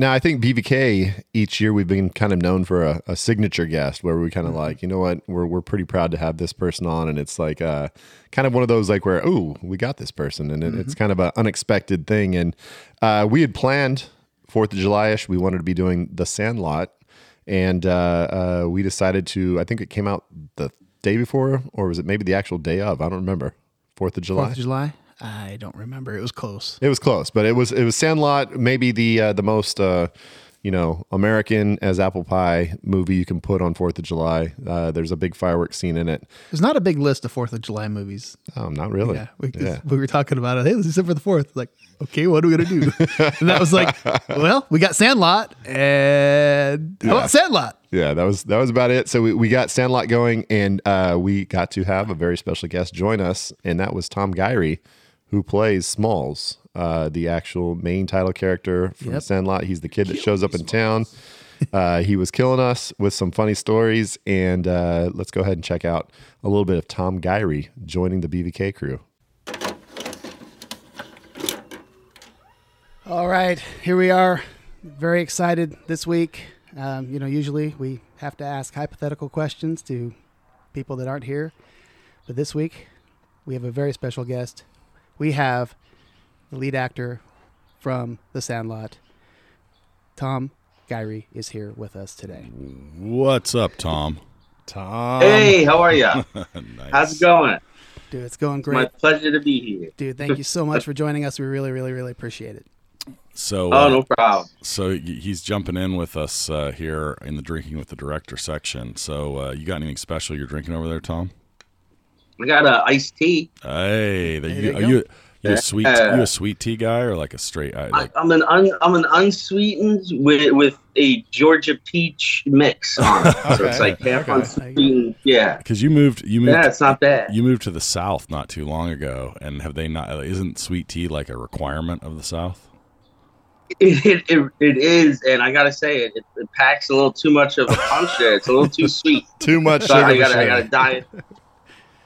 Now, I think BVK each year we've been kind of known for a, a signature guest where we kind of like, you know what, we're we're pretty proud to have this person on, and it's like uh, kind of one of those like where oh we got this person, and it, it's kind of an unexpected thing, and uh, we had planned Fourth of July ish, we wanted to be doing The Sandlot, and uh, uh, we decided to. I think it came out the day before, or was it maybe the actual day of? I don't remember. Fourth of July. Fourth of July. I don't remember. It was close. It was close, but it was it was Sandlot, maybe the uh, the most uh, you know American as apple pie movie you can put on Fourth of July. Uh, there's a big fireworks scene in it. There's not a big list of Fourth of July movies. Oh, not really. Yeah, we, Yeah. we were talking about it. Hey, let's do for the fourth. Like, okay, what are we gonna do? and that was like, well, we got Sandlot, and how Yeah. about Sandlot? Yeah, that was that was about it. So we, we got Sandlot going, and uh, we got to have a very special guest join us, and that was Tom Guiry, who plays Smalls, uh, the actual main title character from Yep. Sandlot. He's the kid that shows up in town. Uh, he was killing us with some funny stories, and uh, let's go ahead and check out a little bit of Tom Guiry joining the BVK crew. All right, here we are. Very excited this week. Um, you know, usually we have to ask hypothetical questions to people that aren't here, but this week we have a very special guest. We have the lead actor from The Sandlot, Tom Guiry, is here with us today. What's up, Tom? Tom. Hey, how are ya? Nice. How's it going? Dude, it's going great. My pleasure to be here. Dude, thank you so much for joining us. We really, really, really appreciate it. So, Oh, uh, no problem. So he's jumping in with us uh, here in the drinking with the director section. So uh, you got anything special you're drinking over there, Tom? I got a iced tea. Hey, there you, you are you you a Yeah. sweet you a sweet tea guy or like a straight uh, like I, I'm an un, I'm an unsweetened with with a Georgia peach mix on it. So it's like half Okay. unsweetened. Yeah. because you moved you moved Yeah, it's not bad. you moved to the south not too long ago and have they not isn't sweet tea like a requirement of the south? It, it, it, it is, and I gotta say it, it, it packs a little too much of a punch there. It's a little too sweet. Too much So I gotta I sugar. gotta diet.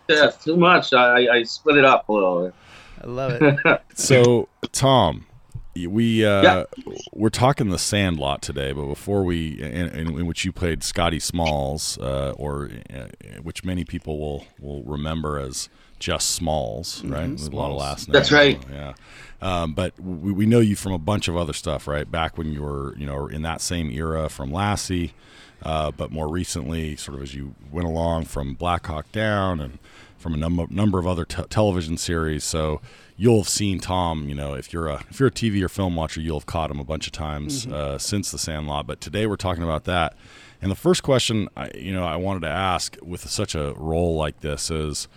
Yeah, too much. I, I split it up a little. I love it. So, Tom, we uh, Yeah. we're talking the Sandlot today, but before we, in, in, in which you played Scotty Smalls, uh, or uh, which many people will will remember as just Smalls, right? With a lot of last names. That's right. Yeah. Um, but we, we know you from a bunch of other stuff, right? Back when you were, you know, in that same era from Lassie, uh, but more recently, sort of as you went along from Black Hawk Down and from a number number of other te- television series. So you'll have seen Tom. You know, if you're a if you're a TV or film watcher, you'll have caught him a bunch of times uh, since The Sandlot. But today we're talking about that. And the first question, I, you know, I wanted to ask with such a role like this is,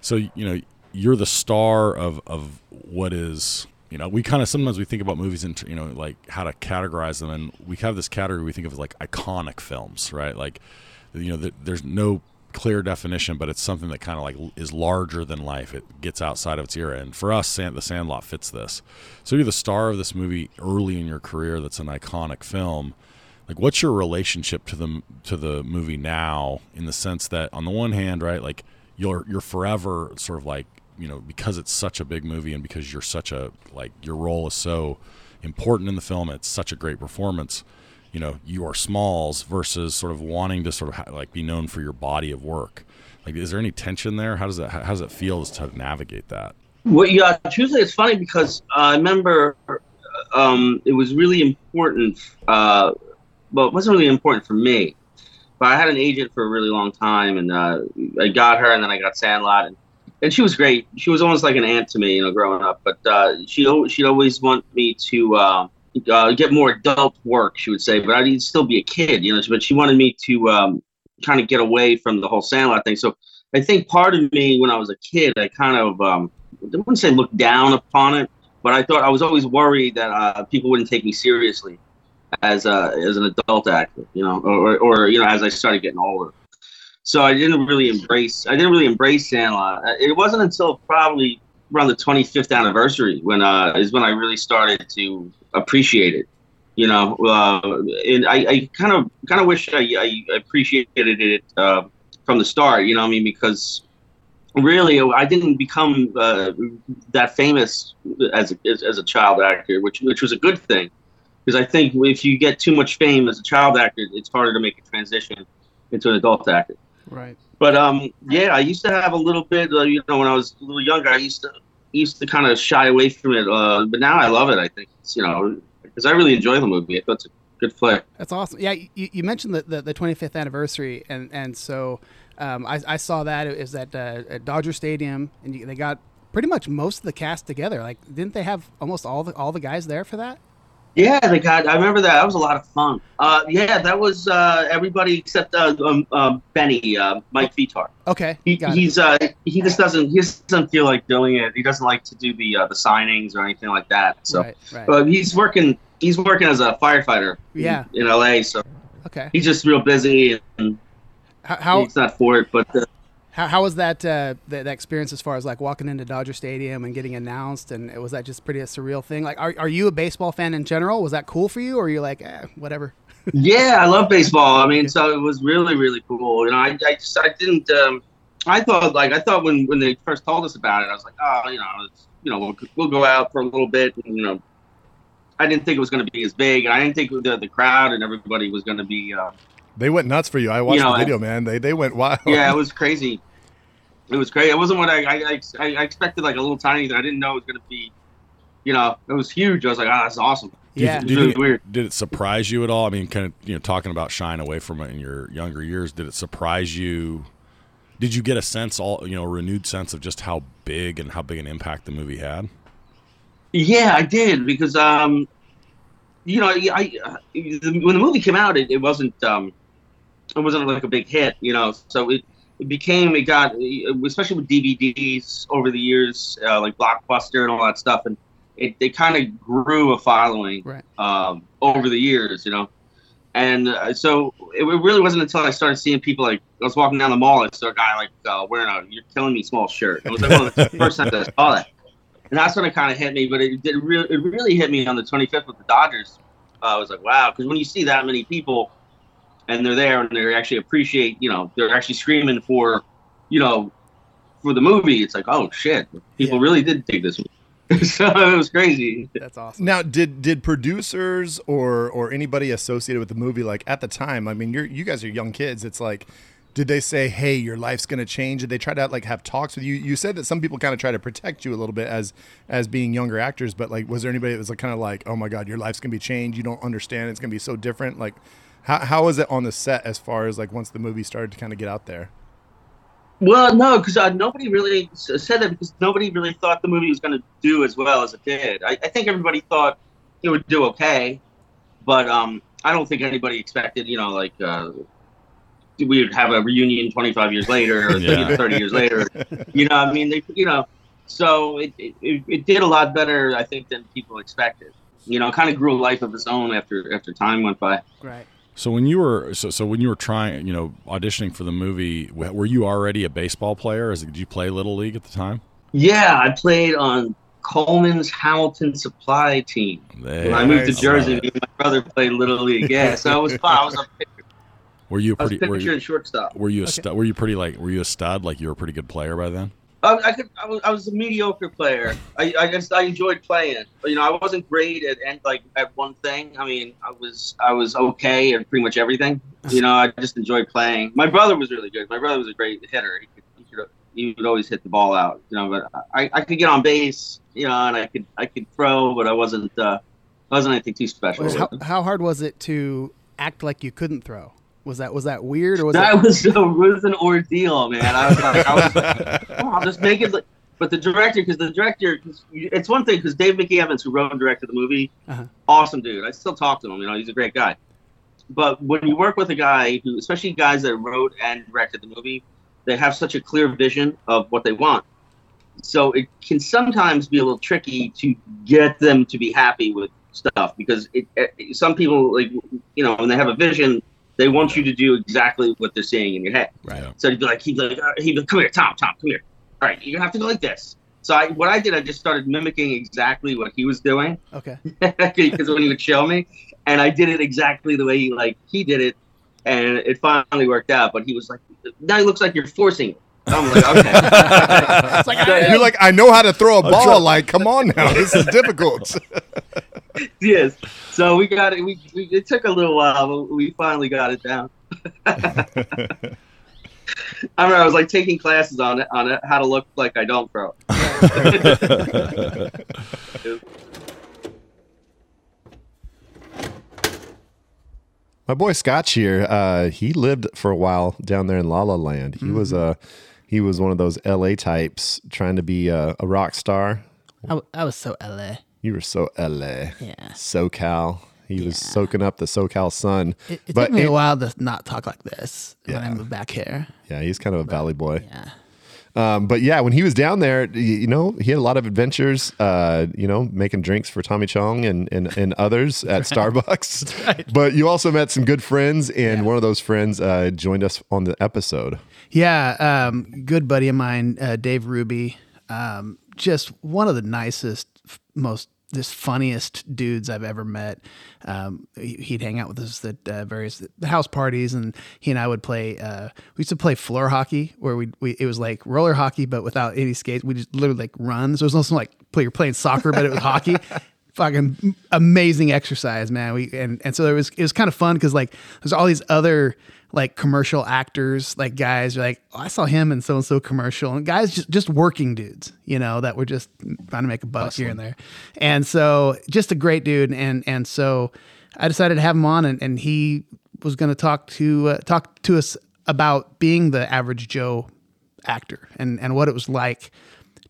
so you know, you're the star of of what is. You know, we kind of sometimes we think about movies and you know like how to categorize them, and we have this category we think of as like iconic films, right? Like, you know, th- there's no clear definition, but it's something that kind of like is larger than life. It gets outside of its era, and for us, Sand- the Sandlot fits this. So you're the star of this movie early in your career. That's an iconic film. Like, what's your relationship to the to the movie now? In the sense that, on the one hand, right, like you're you're forever sort of like you know because it's such a big movie and because you're such a like your role is so important in the film. It's such a great performance you know you are smalls versus sort of wanting to sort of ha- like be known for your body of work like is there any tension there how does that how does it feel to navigate that Well, yeah, truthfully, it's funny because I remember um, it was really important. Uh, well, it wasn't really important for me, but I had an agent for a really long time, and uh, I got her, and then I got Sandlot, and, and she was great. She was almost like an aunt to me, you know, growing up. But uh, she she'd always want me to uh, uh, get more adult work, she would say, but I'd still be a kid, you know. But she wanted me to um, kind of get away from the whole Sandlot thing. So I think part of me, when I was a kid, I kind of um, I wouldn't say look down upon it, but I thought I was always worried that uh, people wouldn't take me seriously as a as an adult actor, you know, or, or you know, as I started getting older. So I didn't really embrace I didn't really embrace Sandlot. Uh, It wasn't until probably around the 25th anniversary when uh, is when I really started to appreciate it. You know, uh, and I, kind of kind of wish I, I appreciated it uh, from the start. You know, I mean, because really I didn't become uh, that famous as a, as a child actor, which which was a good thing, because I think if you get too much fame as a child actor, it's harder to make a transition into an adult actor. Right. But um, yeah, I used to have a little bit. Uh, you know, when I was a little younger, I used to used to kind of shy away from it. Uh, but now I love it. I think it's you know, because I really enjoy the movie. I thought it's a good flick. That's awesome. Yeah, you, you mentioned the, the, the 25th anniversary, and and so um, I, I saw that it was at, uh, at Dodger Stadium, and you, they got pretty much most of the cast together. Like, didn't they have almost all the all the guys there for that? Yeah, they got. I remember that. That was a lot of fun. Uh, yeah, that was uh, everybody except uh, um, um, Benny, uh, Mike Vitar. Okay, He, he's uh, he just doesn't he just doesn't feel like doing it. He doesn't like to do the uh, the signings or anything like that. So, Right, right. but he's working he's working as a firefighter. Yeah. in, in L.A. So Okay. he's just real busy and How how, he's not for it. But uh, how, how was that, uh, that that experience as far as like walking into Dodger Stadium and getting announced? And was that just pretty a surreal thing? Like, are are you a baseball fan in general? Was that cool for you, or are you like, eh, whatever? yeah, I love baseball. I mean, so it was really, really cool. You know, I, I just, I didn't, um, I thought like, I thought when, when they first told us about it, I was like, oh, you know, it's, you know, we'll, we'll go out for a little bit. And, you know, I didn't think it was going to be as big, and I didn't think the, the crowd and everybody was going to be. Uh, They went nuts for you. I watched You know, the video, man. They they went wild. yeah, it was crazy. It was great. It wasn't what I, I, I, I expected. Like a little tiny thing. I didn't know it was going to be. You know, it was huge. I was like, ah, that's awesome. Do you- it do was you really weird. Did it surprise you at all? I mean, kind of, you know, talking about shying away from it in your younger years, did it surprise you? Did you get a sense, all you know, a renewed sense of just how big and how big an impact the movie had? Yeah, I did because um, you know, I, I the, when the movie came out, it, it wasn't um, it wasn't like a big hit, you know. So it, it became it got especially with DVDs over the years, uh, like Blockbuster and all that stuff, and it they kind of grew a following Right. um, over the years, you know. And uh, so it, it really wasn't until I started seeing people like I was walking down the mall and saw a guy like uh, wearing a "You're Killing Me" small shirt. It was like one of the first times I saw that and that's when it kind of hit me. But it did re- it really hit me on the 25th with the Dodgers. Uh, I was like, wow, because when you see that many people and they're there and they actually appreciate, you know, they're actually screaming for, you know, for the movie. It's like, oh shit, people really did take this movie. so it was crazy. That's awesome. Now, did did producers or or anybody associated with the movie like at the time? I mean, you're you guys are young kids. It's like, did they say, "Hey, your life's going to change"? Did they try to like have talks with you? You said that some people kind of try to protect you a little bit as as being younger actors, but like, was there anybody that was like kind of like, "Oh my God, your life's going to be changed. You don't understand. It's going to be so different." Like, how how was it on the set as far as like once the movie started to kind of get out there? Well, no, because uh, nobody really said that because nobody really thought the movie was going to do as well as it did. I, I think everybody thought it would do okay, but um, I don't think anybody expected, you know, like uh, we would have a reunion 25 years later or you know, Yeah. 30 years later. You know, I mean, they, you know, so it, it, it it did a lot better, I think, than people expected. You know, kind of grew a life of its own after after time went by. Right. So when you were so, so when you were trying, you know, auditioning for the movie, were you already a baseball player? Did you play little league at the time? Yeah, I played on Coleman's Hamilton Supply team. When I moved to Jersey, me and my brother played Little League. Yeah, so it was fun. I was a pitcher, Were you a I was pretty? Were pitcher you, and shortstop. were you a stud? Were you pretty like? Were you a stud? Like you were a pretty good player by then? I, I could. I was, I was a mediocre player. I, I just I enjoyed playing. But, you know, I wasn't great at and like at one thing. I mean, I was I was okay at pretty much everything. You know, I just enjoyed playing. My brother was really good. My brother was a great hitter. He could, he could he would always hit the ball out. You know, but I, I could get on base. You know, and I could I could throw, but I wasn't uh, wasn't anything too special. How, how hard was it to act like you couldn't throw? Was that was that weird or was that it? was so it was an ordeal, man. I was like, I was like, oh, I'll just make it. Look. But the director, because the director, 'cause you- it's one thing because Dave Mickey Evans, who wrote and directed the movie, Uh-huh. awesome dude. I still talk to him. You know, he's a great guy. But when you work with a guy who, especially guys that wrote and directed the movie, they have such a clear vision of what they want. So it can sometimes be a little tricky to get them to be happy with stuff because it, it, some people like you know when they have a vision, they want you to do exactly what they're saying in your head. Right. So he'd be like, he'd be like, uh, he'd be like, come here, Tom, Tom, come here. All right, you're gonna have to go like this. So I, what I did, I just started mimicking exactly what he was doing Okay. because when he would show me, and I did it exactly the way he like he did it, and it finally worked out. But he was like, now it looks like you're forcing it. I'm like, okay. You're like, I know how to throw a ball. Like, come on now, this is difficult. yes. So we got it. We, we it took a little while, but we finally got it down. I remember I was like taking classes on it on it, how to look like I don't throw. My boy Scotch here, uh, he lived for a while down there in La La Land. He was Mm-hmm. a he was one of those LA types trying to be a, a rock star. I was so LA. You were so LA. Yeah. SoCal. He was soaking up the SoCal sun. It, it But took me it- a while to not talk like this when I Yeah. moved back here. Yeah, he's kind of a valley boy. Yeah. Um, but yeah, when he was down there, you know, he had a lot of adventures. Uh, you know, making drinks for Tommy Chong and and, and others at Starbucks. But you also met some good friends, and one of those friends uh, joined us on the episode. Yeah, um, good buddy of mine, uh, Dave Ruby. Um, just one of the nicest, most just funniest dudes I've ever met. Um, he- he'd hang out with us at uh, various house parties, and he and I would play. Uh, we used to play floor hockey, where we, we it was like roller hockey, but without any skates. We just literally like run. So it was also like play, you're playing soccer, but it was hockey. Fucking amazing exercise, man. We and and so it was it was kind of fun because like there's all these other like commercial actors, like guys are like, oh, I saw him in so and so commercial, and guys just just working dudes, you know, that were just trying to make a buck here and there, and so just a great dude, and and so I decided to have him on, and, and he was going to talk to uh, talk to us about being the average Joe actor and and what it was like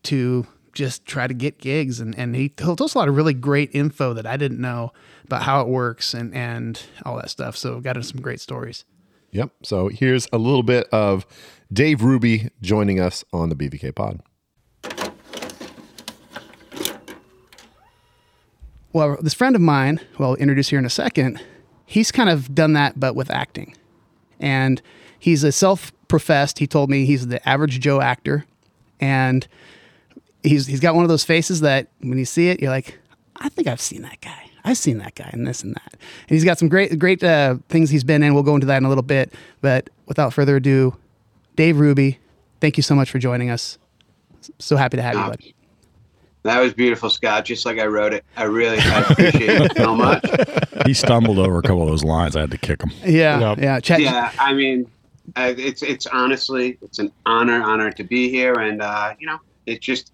to just try to get gigs. And and he told us a lot of really great info that I didn't know about how it works and and all that stuff. So got into some great stories Yep. So here's a little bit of Dave Ruby joining us on the BVK Pod. well this friend of mine who I'll introduce here in a second he's kind of done that but with acting and he's a self-professed he told me he's the average joe actor and he's he's got one of those faces that when you see it you're like i think i've seen that guy i've seen that guy in this and that and he's got some great great uh, things he's been in we'll go into that in a little bit but without further ado dave ruby thank you so much for joining us so happy to have you Ah, bud That was beautiful, Scott. Just like I wrote it. I really I appreciate it so much. He stumbled over a couple of those lines. I had to kick him. yeah yeah Chat- yeah, I mean, uh, it's it's honestly it's an honor honor to be here, and uh, you know, it's just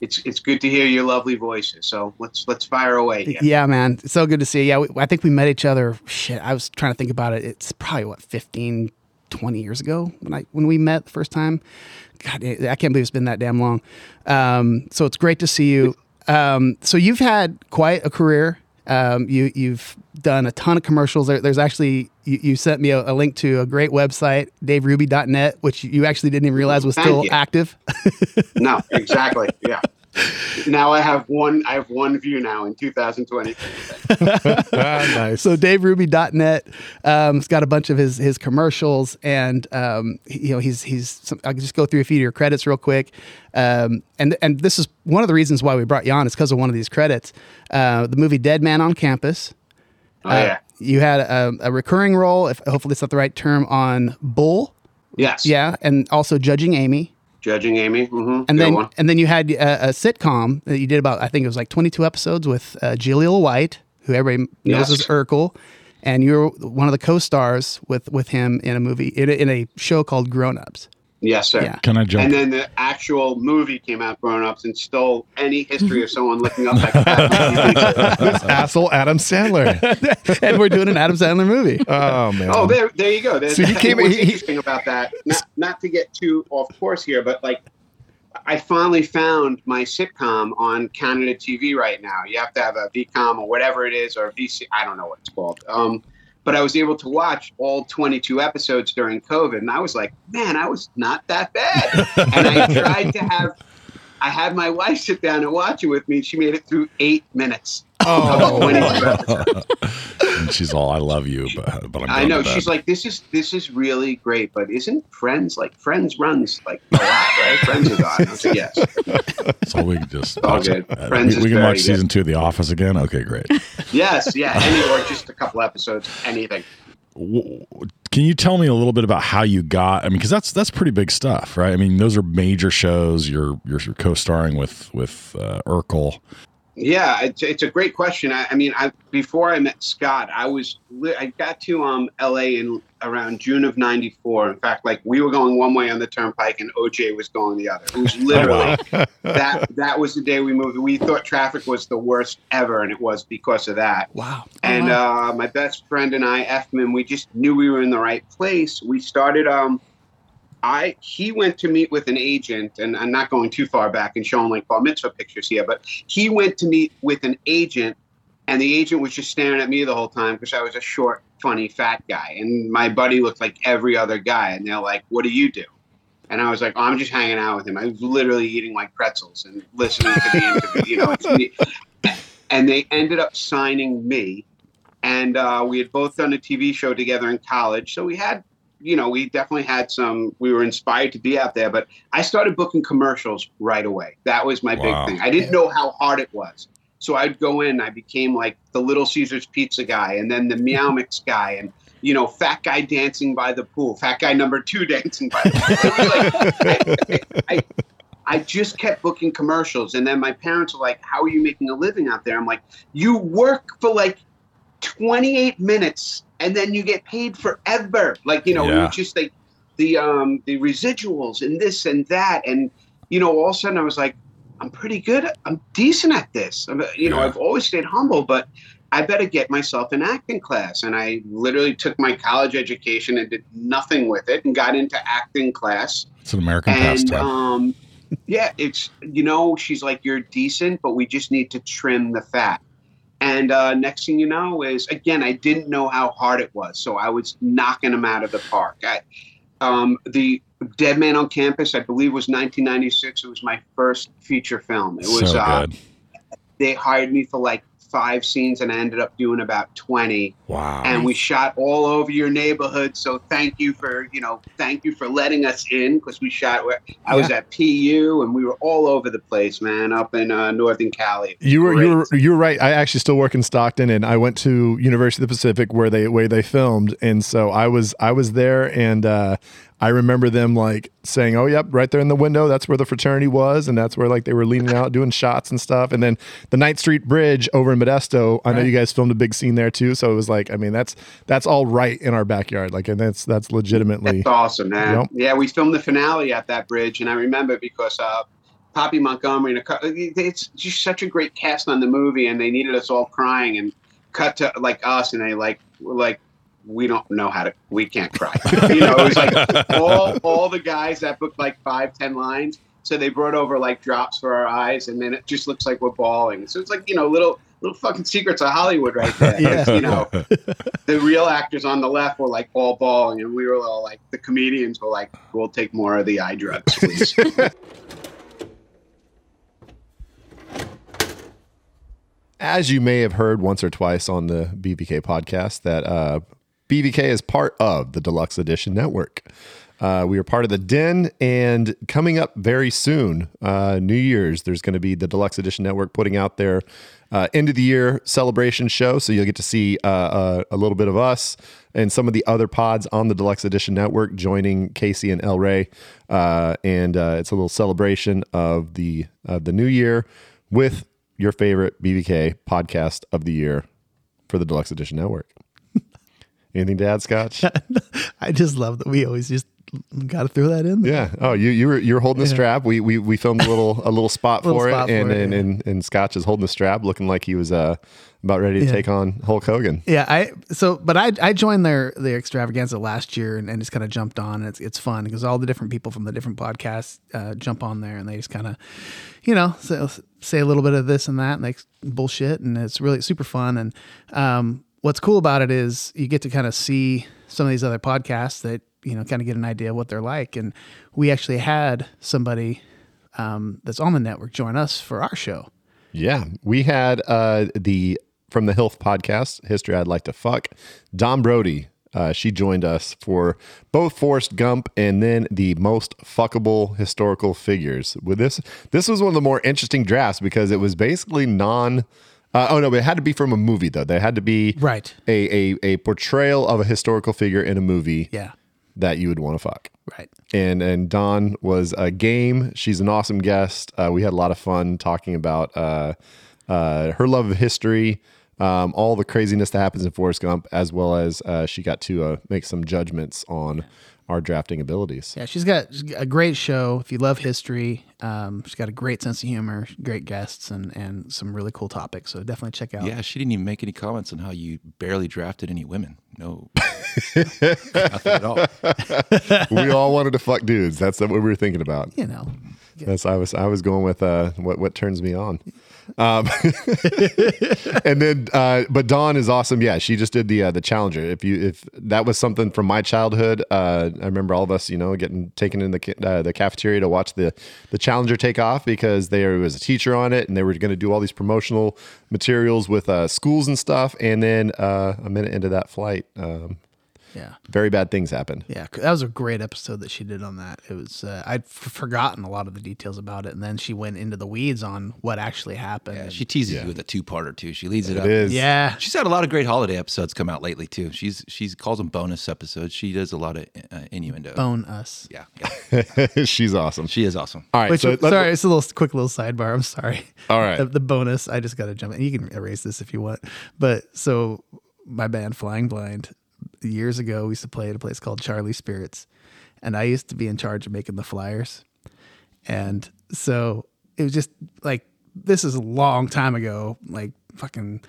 it's it's good to hear your lovely voices. So let's let's fire away. Here. Yeah, man. It's so good to see you. Yeah, we, I think we met each other. Shit, I was trying to think about it. It's probably what 15, 20 years ago when I when we met the first time. God, I can't believe it's been that damn long. Um, so it's great to see you. Um, so you've had quite a career. Um, you you've done a ton of commercials. There, there's actually you, you sent me a, a link to a great website, DaveRuby.net, which you actually didn't even realize was still active. No, exactly. Yeah. Now I have one. I have one view now in 2020. nice. So DaveRuby.net um, has got a bunch of his his commercials, and um, you know he's he's. Some, I'll just go through a few of your credits real quick, um, and and this is one of the reasons why we brought you on is because of one of these credits. Uh, the movie Dead Man on Campus. Oh, yeah. You had a, a recurring role, if hopefully it's not the right term, on Bull. Yes. Yeah, and also Judging Amy. Judging Amy. Mm-hmm. And Good then, one. and then you had a, a sitcom that you did about, I think it was like 22 episodes with uh, Jaleel White, who everybody knows Yes. as Urkel, and you were one of the co-stars with with him in a movie in a, in a show called Grown Ups. Yes, sir. Yeah. Can I jump? And then the actual movie came out, Grown Ups, and stole any history of someone looking up that. this asshole Adam Sandler. and we're doing an Adam Sandler movie. Oh man. Oh, there, there you go. There's, So he came- What's he- interesting about that? Not, not to get too off course here, but like, I finally found my sitcom on Canada TV right now. You have to have a VCOM or whatever it is, or VC. I don't know what it's called. Um, but I was able to watch all 22 episodes during COVID, and I was like, man, I was not that bad. and I tried to have. I had my wife sit down and watch it with me. She made it through eight minutes. Oh. of 22 episodes. and she's all, "I love you," but but I'm. I know she's like, this is this is really great, but isn't Friends like Friends runs like a lot, right? Friends is on. I was like, yes. So we can just All watch good. it. Uh, Friends we, is we can very watch good. season two of The Office again. Okay, great. Yes, yeah, any or just a couple episodes, anything. Can you tell me a little bit about how you got? I mean, because that's that's pretty big stuff, right? I mean, those are major shows. You're you're co-starring with with uh, Urkel. Yeah, it's, it's a great question. I, I mean, I, before I met Scott, I was I got to um, L.A. in around June of '94. In fact, like we were going one way on the turnpike, and OJ was going the other. It was literally that. That was the day we moved. We thought traffic was the worst ever, and it was because of that. Wow. And uh, my best friend and I, Effman, we just knew we were in the right place. We started. Um, I he went to meet with an agent, and I'm not going too far back and showing like bar mitzvah pictures here, but he went to meet with an agent, and the agent was just staring at me the whole time because I was a short, funny, fat guy, and my buddy looked like every other guy, and they're like, "What do you do?" And I was like, oh, "I'm just hanging out with him." I was literally eating like pretzels and listening to the interview, you know. Me. And they ended up signing me, and uh, we had both done a TV show together in college, so we had you know, we definitely had some, we were inspired to be out there, but I started booking commercials right away. That was my Wow. big thing. I didn't know how hard it was. So I'd go in, I became like the Little Caesars pizza guy and then the Meow Mix guy and, you know, fat guy dancing by the pool, fat guy number two dancing by the pool. It was like, I, I, I just kept booking commercials. And then my parents were like, How are you making a living out there? I'm like, You work for like 28 minutes and then you get paid forever. Like, you know, Yeah. just like the um the residuals and this and that. And, you know, all of a sudden I was like, I'm pretty good. I'm decent at this. I'm, you know, I've always stayed humble, but I better get myself an acting class. And I literally took my college education and did nothing with it and got into acting class. It's an American And pastime. um, yeah, it's you know, she's like, you're decent, but we just need to trim the fat. And uh, next thing you know is again, I didn't know how hard it was, so I was knocking them out of the park. I, um, the Dead Man on Campus, I believe, was 1996. It was my first feature film. It was so uh, they hired me for like five scenes, and I ended up doing about 20 Wow. and we shot all over your neighborhood. So thank you for you know thank you for letting us in because we shot where I was at PU and we were all over the place, man, up in uh, Northern Cali. You were Great. you were you were right. I actually still work in Stockton, and I went to University of the Pacific where they where they filmed, and so I was I was there, and uh, I remember them like saying, "Oh, yep, right there in the window. That's where the fraternity was, and that's where like they were leaning out doing shots and stuff." And then the Ninth Street Bridge over in Modesto. I know you guys filmed a big scene there too, so it was like, I mean, that's that's all right in our backyard, like, and that's that's legitimately That's awesome, man. Yep. Yeah, we filmed the finale at that bridge, and I remember because uh, Poppy Montgomery and a, it's just such a great cast on the movie, and they needed us all crying and cut to like us, and they like were like. We don't know how to. We can't cry. you know, it was like all all the guys that booked like five, ten lines. So they brought over like drops for our eyes, and then it just looks like we're bawling. So it's like you know, little little fucking secrets of Hollywood right there. Yeah. You know, the real actors on the left were like all bawling, and we were all like, the comedians were like, "We'll take more of the eye drugs, please." As you may have heard once or twice on the BVK podcast, that uh, BVK is part of the Deluxe Edition Network. Uh, we are part of the Den, and coming up very soon, uh, New Year's, there's going to be the Deluxe Edition Network putting out their uh, end of the year celebration show. So you'll get to see uh, uh, a little bit of us and some of the other pods on the Deluxe Edition Network joining Casey and El Rey, uh, and it's a little celebration of the the new year with your favorite BVK podcast of the year for the Deluxe Edition Network. Anything to add, Scotch? I just love that we always just got to throw that in there. Yeah. Oh, you you were you were holding the Yeah. strap. We we we filmed a little a little spot Little for spot it, and it, and, yeah. and and Scotch is holding the strap, looking like he was uh about ready to Yeah. take on Hulk Hogan. Yeah, I so but I I joined their their extravaganza last year and, and just kind of jumped on. And It's it's fun because all the different people from the different podcasts uh, jump on there and they just kind of, you know, say, say a little bit of this and that and they bullshit and it's really super fun. And um, what's cool about it is you get to kind of see some of these other podcasts that you know kind of get an idea of what they're like. And we actually had somebody um, that's on the network join us for our show. Yeah, we had uh the from the health podcast, History I'd Like to Fuck, Dawn Brody. Uh, she joined us for both Forrest Gump and then the most fuckable historical figures. With this, this was one of the more interesting drafts because it was basically non. Uh, oh no, but it had to be from a movie though. There had to be right a a, a portrayal of a historical figure in a movie. Yeah. that you would want to fuck. Right. And and Dawn was a game. She's an awesome guest. Uh, we had a lot of fun talking about uh, uh, her love of history, um, all the craziness that happens in Forrest Gump, as well as uh, she got to uh, make some judgments on our drafting abilities. Yeah, she's got a great show. If you love history, um, she's got a great sense of humor, great guests, and and some really cool topics. So definitely check out. Yeah, she didn't even make any comments on how you barely drafted any women. No, nothing at all. we all wanted to fuck dudes. That's what we were thinking about. You know. That's I was I was going with uh, what what turns me on. Um, and then, uh, but Dawn is awesome. Yeah, she just did the uh, the Challenger. If you if that was something from my childhood, uh, I remember all of us, you know, getting taken in the uh, the cafeteria to watch the the Challenger take off because there was a teacher on it, and they were going to do all these promotional materials with uh, schools and stuff. And then uh, a minute into that flight, um, Yeah. very bad things happened. Yeah, that was a great episode that she did on that. It was uh, I'd f- forgotten a lot of the details about it, and then she went into the weeds on what actually happened. Yeah, she teases you with a two-parter too. She leads it, It up. is. Yeah. she's had a lot of great holiday episodes come out lately too. She's she's calls them bonus episodes. She does a lot of uh, innuendo. Bone us. Yeah, yeah. she's awesome. She is awesome. All right, Which, so let- sorry, it's a little quick little sidebar. I'm sorry. All right. The, the bonus, I just got to jump in. You can erase this if you want. But so my band Flying Blind, years ago, we used to play at a place called Charlie Spirits. And I used to be in charge of making the flyers. And so it was just like, this is a long time ago, like fucking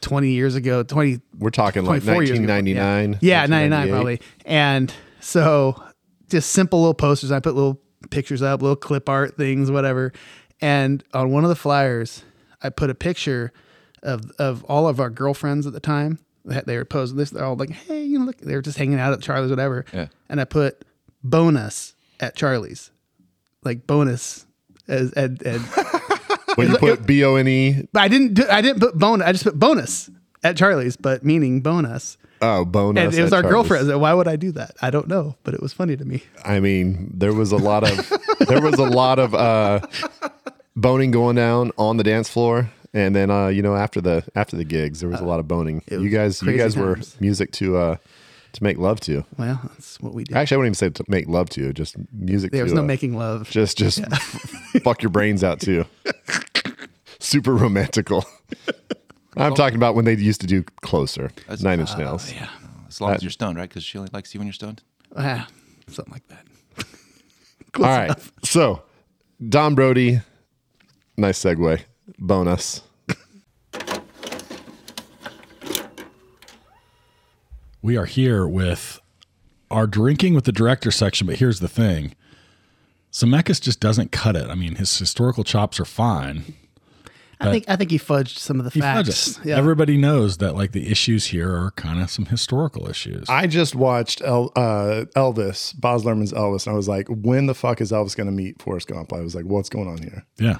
20 years ago, 20. We're talking like 24 years ago. 1999, Yeah, yeah 99 probably. And so just simple little posters. I put little pictures up, little clip art things, whatever. And on one of the flyers, I put a picture of of all of our girlfriends at the time. They they were posing this. They're all like, "Hey, you know, look." They were just hanging out at Charlie's, whatever. Yeah. And I put bonus at Charlie's, like bonus as and and. when you put B O N E, But I didn't. Do, I didn't put bonus. I just put bonus at Charlie's, but meaning bonus. oh bonus, and it was at our Charlie's. girlfriends. Why would I do that? I don't know, but it was funny to me. I mean, there was a lot of there was a lot of uh, boning going down on the dance floor, and then uh, you know after the after the gigs, there was a lot of boning. You guys, you crazy guys were times. music to uh, to make love to. Well, that's what we did. Actually, I wouldn't even say to make love to, just music. There to, was no uh, making love. Just just fuck your brains out too. Super romantical. I'm talking about when they used to do closer, That's- Nine Inch uh, Nails. yeah. As long That- as you're stoned, right? Because she only likes you when you're stoned. Ah, something like that. All right. So, Dawn Brody, nice segue. Bonus. We are here with our drinking with the director section, but here's the thing. Zemeckis just doesn't cut it. I mean, his historical chops are fine. I think I think he fudged some of the He facts. fudges. Yeah. Everybody knows that like the issues here are kind of some historical issues. I just watched El, uh, Elvis, Baz Luhrmann's Elvis, and I was like, when the fuck is Elvis going to meet Forrest Gump? I was like, what's going on here? Yeah.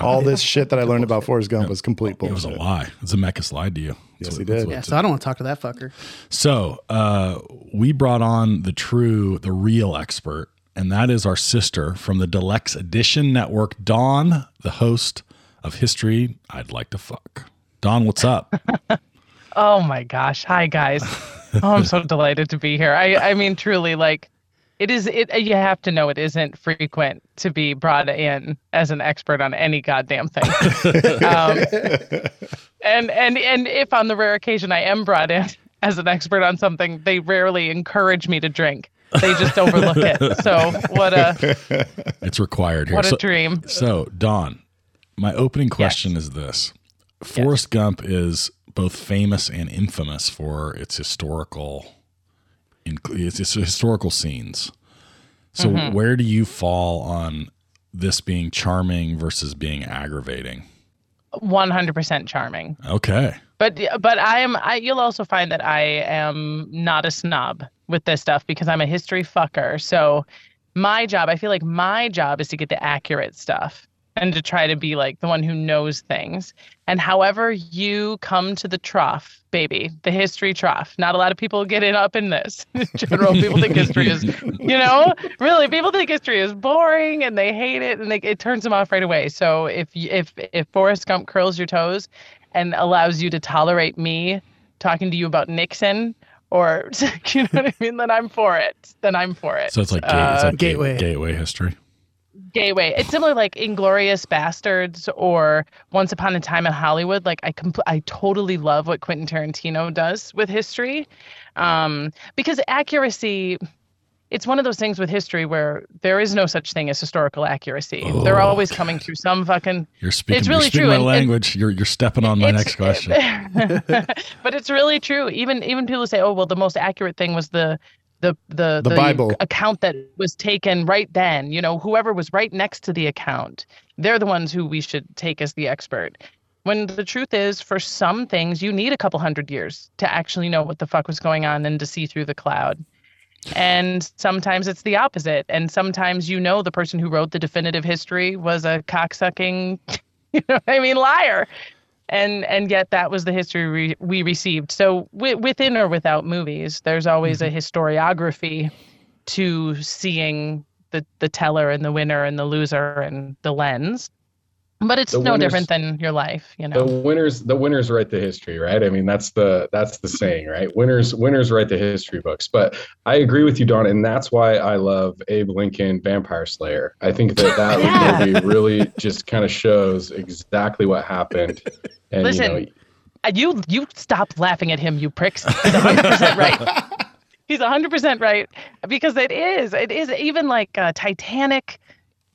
All this shit that I learned about Forrest Gump was complete bullshit. It was a lie. Zemeckis lied to you. Yes, That's he what- that's did. yeah, so I don't want to talk to that fucker. So uh, we brought on the true, the real expert, and that is our sister from the Deluxe Edition Network, Dawn, the host of History I'd Like to Fuck. Dawn, what's up? Oh my gosh. Hi guys. Oh, I'm so delighted to be here. I I mean truly like it is it you have to know it isn't frequent to be brought in as an expert on any goddamn thing. um, and and and if on the rare occasion I am brought in as an expert on something, they rarely encourage me to drink. They just overlook it. So what a it's required here. What a dream. So, Dawn, my opening question is this Forrest Gump is both famous and infamous for its historical its, its historical scenes. So, Mhm. where do you fall on this being charming versus being aggravating? 100% charming. Okay. But but I am I you'll also find that I am not a snob with this stuff because I'm a history fucker. So my job, I feel like my job is to get the accurate stuff and to try to be like the one who knows things. And however you come to the trough, baby, the history trough. Not a lot of people get it up in this. In general, people think history is, you know, really people think history is boring and they hate it and they, it turns them off right away. So if if if Forrest Gump curls your toes and allows you to tolerate me talking to you about Nixon or you know what I mean, then I'm for it. Then I'm for it. So, it's like, gate, Uh, it's like gateway. gateway history. Gateway. It's similar like Inglourious Basterds or Once Upon a Time in Hollywood. Like I compl- I totally love what Quentin Tarantino does with history. Um, because accuracy it's one of those things with history where there is no such thing as historical accuracy. They're always coming through some fucking You're speaking, It's really you're speaking true. my and- and- language. you're you're stepping on my next question. but it's really true. Even even people say, "Oh, well, the most accurate thing was the the the The Bible. account that was taken right then." You know, whoever was right next to the account, they're the ones who we should take as the expert. When the truth is, for some things, you need a couple hundred years to actually know what the fuck was going on and to see through the cloud. And sometimes it's the opposite. And sometimes you know the person who wrote the definitive history was a cocksucking, you know I mean, liar and and yet that was the history we, we received. So wi- within or without movies there's always mm-hmm. a historiography to seeing the the teller and the winner and the loser and the lens but it's The no winners- different than your life you know The winners, the winners write the history, right? I mean, that's the that's the saying, right? Winners, winners write the history books. But I agree with you, Dawn, and that's why I love Abe Lincoln, Vampire Slayer. I think that that Yeah. movie really just kind of shows exactly what happened. And listen you know, uh, you you stop laughing at him you pricks he's 100% right he's 100% right because it is it is even like uh, titanic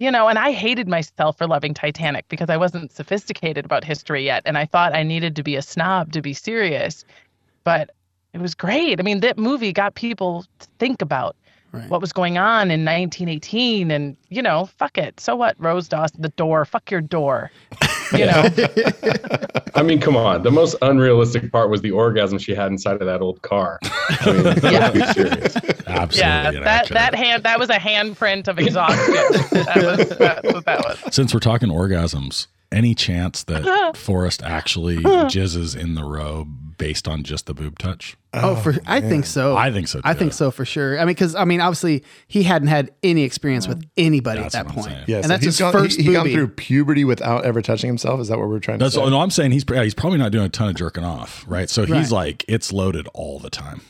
you know and i hated myself for loving titanic because i wasn't sophisticated about history yet and i thought i needed to be a snob to be serious but it was great. I mean that movie got people to think about what was going on in 1918 and you know fuck it. So what? Rose dawson the door. Fuck your door you know I mean, come on. The most unrealistic part was the orgasm she had inside of that old car. I mean, Yeah. Absolutely. yeah that that hand that was a handprint of exhaustion that was that, was- that was Since we're talking orgasms, any chance that uh-huh. Forrest actually uh-huh. jizzes in the robe based on just the boob touch? Oh, for oh, I think so. I think so, I think so for sure. I mean, because I mean, obviously, he hadn't had any experience with anybody That's at that point, saying. Yeah, and so that's he's his gone, first he, he gone through puberty without ever touching himself. Is that what we're trying to That's say? no, I'm saying he's he's probably not doing a ton of jerking off, right? So he's Right. like it's loaded all the time.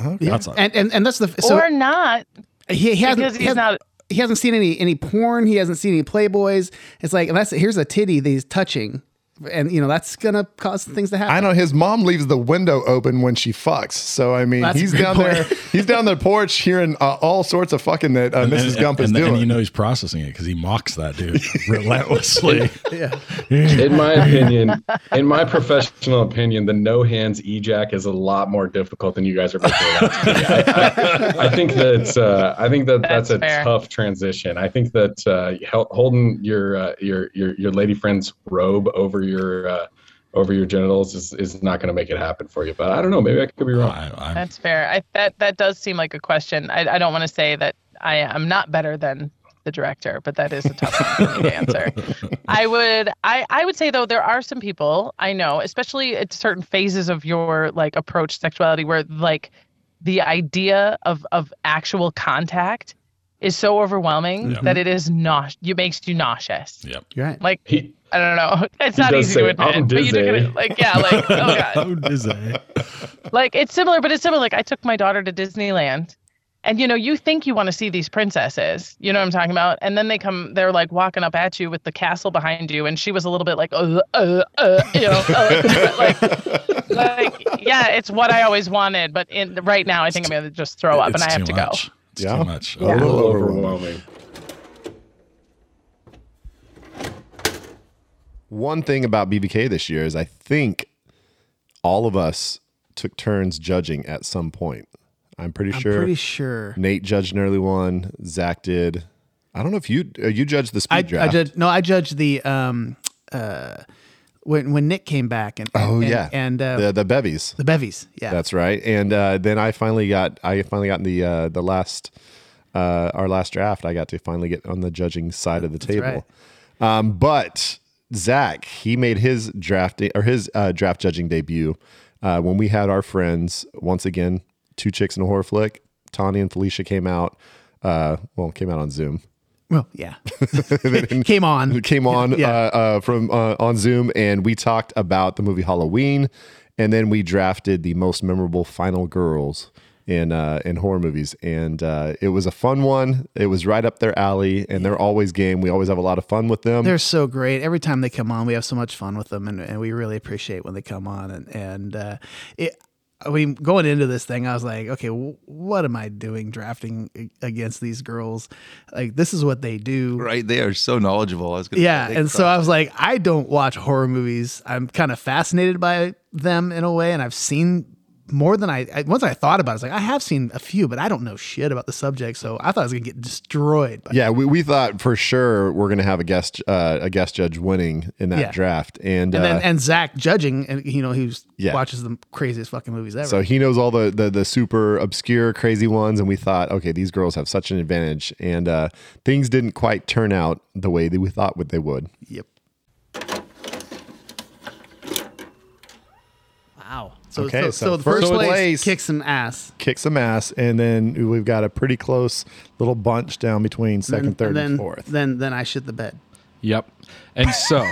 Yeah. That's a- and, and and that's the so or not he, he hasn't because he hasn't- not he hasn't seen any any porn. He hasn't seen any Playboys. It's like that's here's a titty that he's touching, and you know that's gonna cause things to happen. I know his mom leaves the window open when she fucks. So I mean, That's he's down point. there. He's down the porch hearing uh, all sorts of fucking that uh, And- Mrs. and- Gump is and, doing. And you know he's processing it because he mocks that dude relentlessly. yeah. In my opinion, in my professional opinion, the no hands ejac is a lot more difficult than you guys are making it out to be. I, I, I think that uh, I think that that's, That's a fair. tough transition. I think that uh, holding your uh, your your your lady friend's robe over your uh, over your genitals is, is not going to make it happen for you. But I don't know. Maybe I could be wrong. I, That's fair. I, that that does seem like a question. I, I don't want to say that I am not better than the director, but that is a tough one for me to answer. I would I, I would say though there are some people I know, especially at certain phases of your like approach to sexuality, where like the idea of of actual contact is so overwhelming Yeah. that it is not you makes you nauseous. Yep. You're right. Like He- I don't know. It's not does easy to admit. "I'm but you do dizzy." it. Like yeah, like oh god Oh, dizzy. like it's similar, but it's similar. Like I took my daughter to Disneyland, and you know, you think you want to see these princesses, you know what I'm talking about, and then they come, they're like walking up at you with the castle behind you, and she was a little bit like, uh, uh, uh, you know, uh, like, like, yeah, it's what I always wanted, but in right now, I think I'm gonna just throw up, and I have too to much. go. It's Yeah. too much. A little overwhelming. overwhelming. One thing about BVK this year is I think all of us took turns judging at some point. I'm pretty I'm sure. pretty sure. Nate judged an early one. Zach did. I don't know if you uh, you judged the speed I, draft. I judged no, I judged the um uh when when Nick came back and oh and, yeah, and uh, the the bevies. the bevies, yeah, That's right. And uh, then I finally got I finally got in the uh, the last uh, our last draft. I got to finally get on the judging side of the table. Um, but Zach, he made his draft or his uh, draft judging debut uh, when we had our friends once again. Two chicks in a horror flick. Tawny and Felicia came out. Uh, well, came out on Zoom. Well, yeah, came on, came on Yeah. uh, uh, from uh, on Zoom, and we talked about the movie Halloween, and then we drafted the most memorable final girls in uh, in horror movies, and uh, it was a fun one. It was right up their alley, and they're always game. We always have a lot of fun with them. They're so great. Every time they come on, we have so much fun with them, and, and we really appreciate when they come on. And and uh, it, I mean, going into this thing, I was like, okay, w- what am I doing drafting against these girls? Like, this is what they do. Right. They are so knowledgeable. I was gonna Yeah, and so I was like, I don't watch horror movies. I'm kind of fascinated by them in a way, and I've seen more than I, I once I thought about it. I was like, I have seen a few, but I don't know shit about the subject, so I thought I was gonna get destroyed. By yeah, we, we thought for sure we're gonna have a guest uh, a guest judge winning in that Yeah. draft, and, and uh, and Zach judging, and you know, he Yeah. watches the craziest fucking movies ever. So he knows all the, the the super obscure, crazy ones, and we thought, okay, these girls have such an advantage, and uh, things didn't quite turn out the way that we thought would they would. Yep. Wow. So, Okay, so, so so the first first, place, place- kicks some ass. Kick some ass, and then we've got a pretty close little bunch down between second, then, third, and then, and fourth. Then then I shit the bed. Yep. And so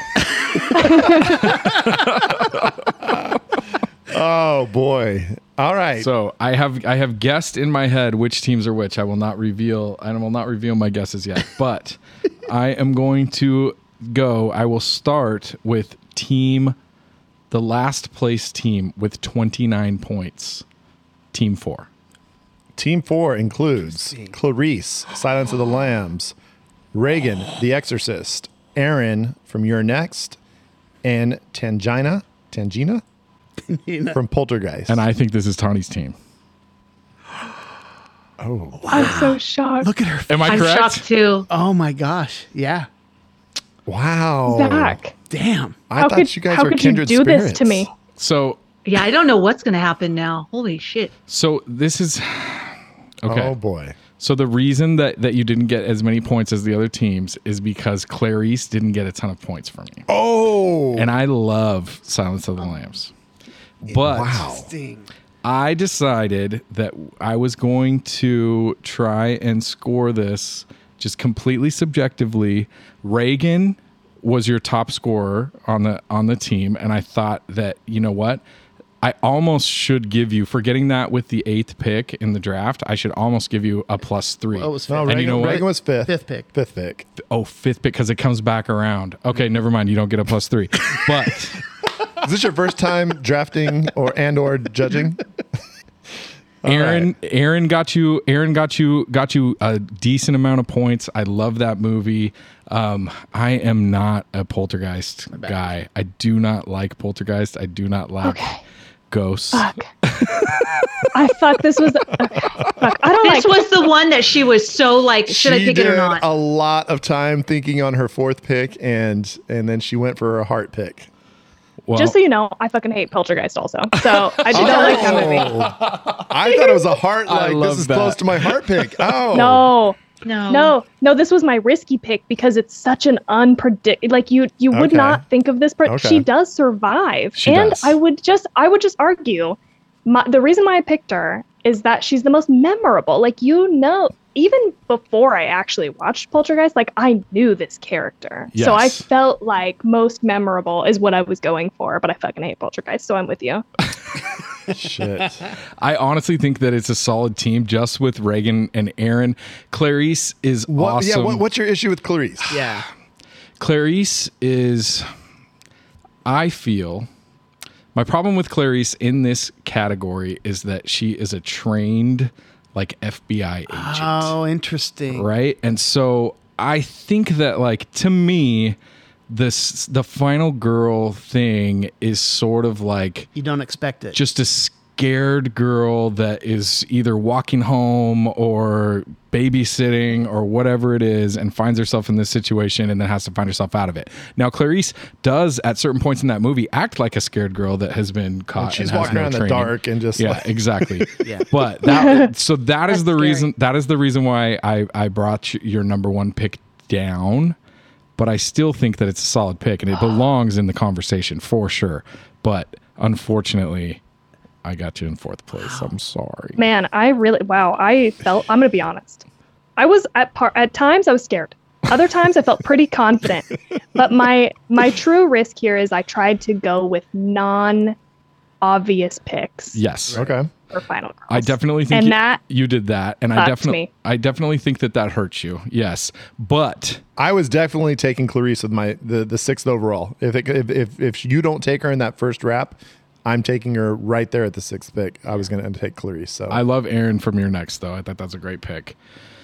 oh boy. All right. So I have I have guessed in my head which teams are which. I will not reveal I will not reveal my guesses yet. But I am going to go. I will start with team the last place team with 29 points. Team 4. Team four includes Clarice, Silence of the Lambs, Regan, The Exorcist, Erin from You're Next, and Tangina, Tangina from Poltergeist. And I think this is Tawny's team. Oh, I'm so shocked. Look at her. Am I I'm correct? shocked too. Oh my gosh. Yeah. Wow. Zach. Damn. I how thought could, you guys how were could you kindred do this to me? So Yeah, I don't know what's going to happen now. Holy shit. so this is okay. Oh boy. So the reason that that you didn't get as many points as the other teams is because Clarice didn't get a ton of points from me. Oh. And I love Silence of the Lambs. But I decided that I was going to try and score this just completely subjectively. Regan was your top scorer on the on the team, and I thought that you know what. I almost should give you for getting that with the eighth pick in the draft. I should almost give you a plus three. Oh, it was No, and you know what? Regan was fifth. Fifth pick. Fifth pick. Oh, fifth pick because it comes back around. Okay, never mind. You don't get a plus three. But Is this your first time drafting or and or judging? Erin, Erin got you. Erin got you. Got you a decent amount of points. I love that movie. Um, I am not a poltergeist guy. I do not like poltergeist. I do not like ghosts. Fuck. I fuck. This was. Okay. Fuck. I don't This like. was the one that she was so like, should I pick did it or not? a lot of time thinking on her fourth pick, and and then she went for her heart pick. Well, just so you know, I fucking hate Poltergeist also. So I do not like that movie. Oh. I thought it was a heart. I Like love this is that. close to my heart pick. Oh No. No. No, no, this was my risky pick because it's such an unpredictable. Like you, you would Okay. not think of this, but Okay. she does survive. She and does. I would just, I would just argue, my, the reason why I picked her is that she's the most memorable. Like you know, even before I actually watched Poltergeist, like I knew this character, so I felt like most memorable is what I was going for. But I fucking hate Poltergeist, so I'm with you. shit. I honestly think that it's a solid team just with Regan and Erin. Clarice is What, awesome. Yeah. What, what's your issue with Clarice? Yeah. Clarice is, I feel, my problem with Clarice in this category is that she is a trained, like FBI agent, Oh, interesting. right? And so I think that, like, to me, this the final girl thing is sort of like You don't expect it. just a scared girl that is either walking home or babysitting or whatever it is and finds herself in this situation and then has to find herself out of it. Now Clarice does at certain points in that movie act like a scared girl that has been caught. And she's and walking no around in the dark and just Yeah, like- exactly. Yeah. But that so that is the scary. reason that is the reason why I I brought your number 1 pick down. But I still think that it's a solid pick and it belongs in the conversation for sure. But unfortunately, I got you in fourth place. I'm sorry. Man, I really wow. I felt. I'm gonna be honest. I was at par at times I was scared. Other times I felt pretty confident. But my my true risk here is I tried to go with non obvious picks Yes. Okay. For Final Girls. I definitely think And you, that you did that, and I definitely. I definitely think that that hurts you. Yes, but I was definitely taking Clarice with my the, the sixth overall. If, it, if if if you don't take her in that first wrap, I'm taking her right there at the sixth pick. I was going to take Clarice. So I love Erin from You're Next though. I thought that's a great pick.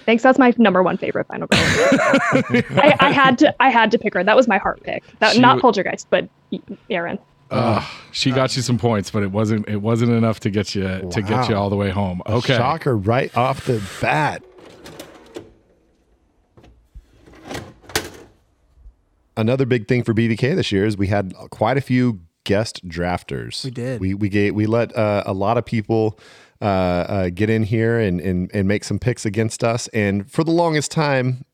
Thanks. That's my number one favorite Final Girl. I, I had to. I had to pick her. That was my heart pick. That not w- Poltergeist, but Erin. Uh, she got you some points, but it wasn't it wasn't enough to get you to get you Wow. all the way home. A Okay, shocker right off the bat. Another big thing for BVK this year is we had quite a few guest drafters. We did. We we gave, we let uh, a lot of people uh, uh, get in here and, and and make some picks against us. And for the longest time,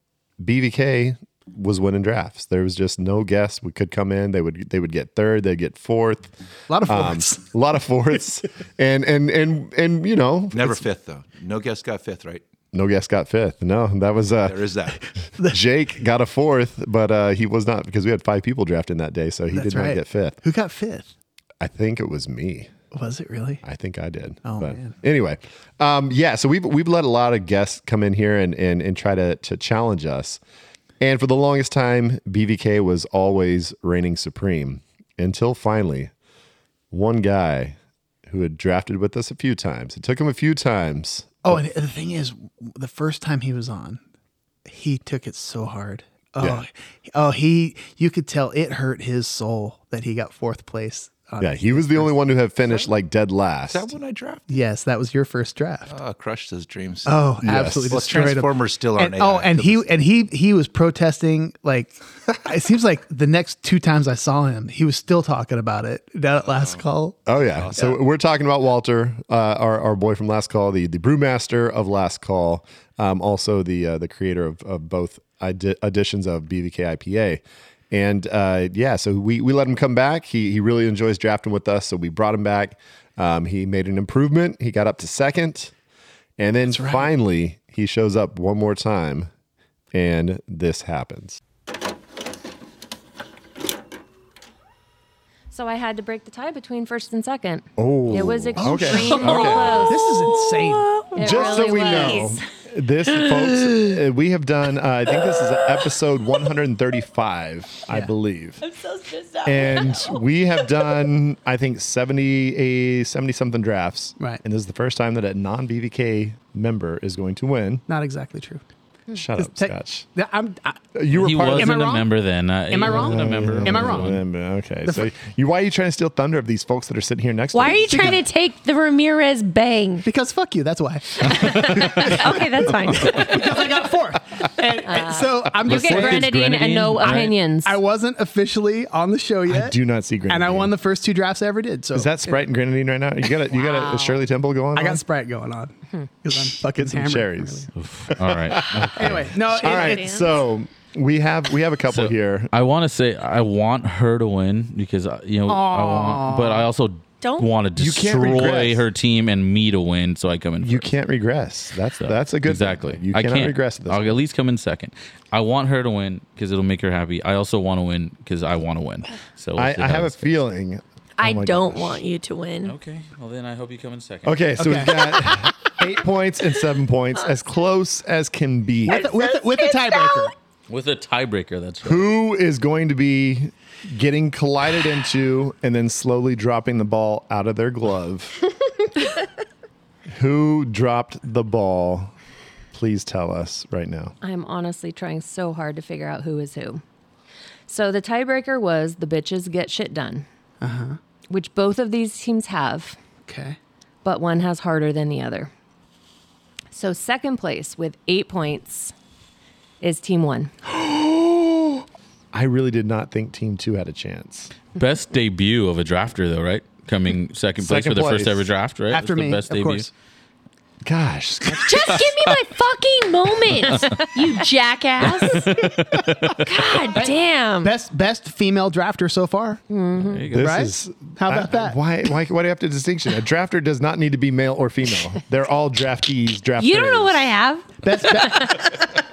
BVK was winning drafts. There was just no guest. We could come in. They would they would get third. They'd get fourth. A lot of Um, fourths. a lot of fourths. and and and and you know Never fifth though. No guest got fifth, right? no guest got fifth. No, that was uh There is that. Jake got a fourth, but uh he was not because we had five people drafting that day, so he That's did not right. get fifth. Who got fifth? I think it was me. Was it really? I think I did. Oh, but man. Anyway, um, yeah. So we've we've let a lot of guests come in here and and and try to to challenge us. And for the longest time, BVK was always reigning supreme until finally, one guy who had drafted with us a few times. It took him a few times. Oh, and the thing is, the first time he was on, he took it so hard. Oh, Yeah. oh, he. You could tell it hurt his soul that he got fourth place. On Yeah, he was the only one who had finished like dead last. Is that when I drafted? Yes, that was your first draft. Oh, crushed his dreams. Oh, Yes. absolutely Well, destroyed him. Transformers still aren't And, oh, AI. and he and he he was protesting like it seems like the next two times I saw him, he was still talking about it. That last call. Oh yeah. So we're talking about Walter, uh, our our boy from Last Call, the the brewmaster of Last Call, um, also the uh, the creator of, of both edi- editions of BVK IPA. And uh, yeah, so we we let him come back. He he really enjoys drafting with us, so we brought him back. Um, he made an improvement. He got up to second, and then finally he shows up one more time, and this happens. So I had to break the tie between first and second. Oh, it was okay. extremely Okay. close. This is insane. It Just really so we was. know, this, folks, uh, we have done. Uh, I think this is episode 135, I believe, I'm so stressed out. and we have done, I think, 70 a 70 something drafts. Right. and this is the first time that a non BVK member is going to win. Not exactly true. Shut up, te- Scotch. I'm. I, You were he part wasn't Am I a wrong? member then. Uh, Am I wrong? wasn't a member. Am I wrong? Okay, so you why are you trying to steal thunder of these folks that are sitting here next Why to Why are you trying to take the Ramirez bang? because fuck you. That's why. okay, that's fine. because I got fourth. And, and so I'm You just get saying. grenadine and no opinions. I wasn't officially on the show yet. I do not see grenadine. and I won the first two drafts I ever did. So Is that Sprite and grenadine right now? You got a, you got a, Shirley Temple going. I got? Sprite going on because I'm fucking some hammered. cherries. All right. Anyway, no. All it- right, it- so we have we have a couple So, here. I want to say I want her to win because uh, you know I want, but I also Don't- want to You can't destroy regress. her team and me to win, so I come in. You first. can't regress. That's So, that's a good thing. exactly. You I cannot can't regress at this. I'll at least come in second. I want her to win because it'll make her happy. I also want to win because I want to win. So I, we'll see I how have a this goes. feeling. I Oh don't gosh. want you to win. Okay, well then I hope you come in second. Okay, so we've got eight points and seven points, as close as can be. with, with, with a tiebreaker. With a tiebreaker, that's right. Who is going to be getting collided into and then slowly dropping the ball out of their glove? Who dropped the ball? Please tell us right now. I'm honestly trying so hard to figure out who is who. So the tiebreaker was the bitches get shit done, Uh huh. Which both of these teams have, Okay. but one has harder than the other. So second place with eight points is team one. I really did not think Team Two had a chance. Best debut of a drafter, though, right? Coming second place Second for the first ever draft, right? After That's the me, best of debut. course. Gosh, Just give me my fucking moment, you jackass. God damn. Best best female drafter so far. Mm-hmm. This Right? is How about I- that? Why, why? Why do you have to distinction? A drafter does not need to be male or female. They're all draftees. Drafters. You don't know what I have. Best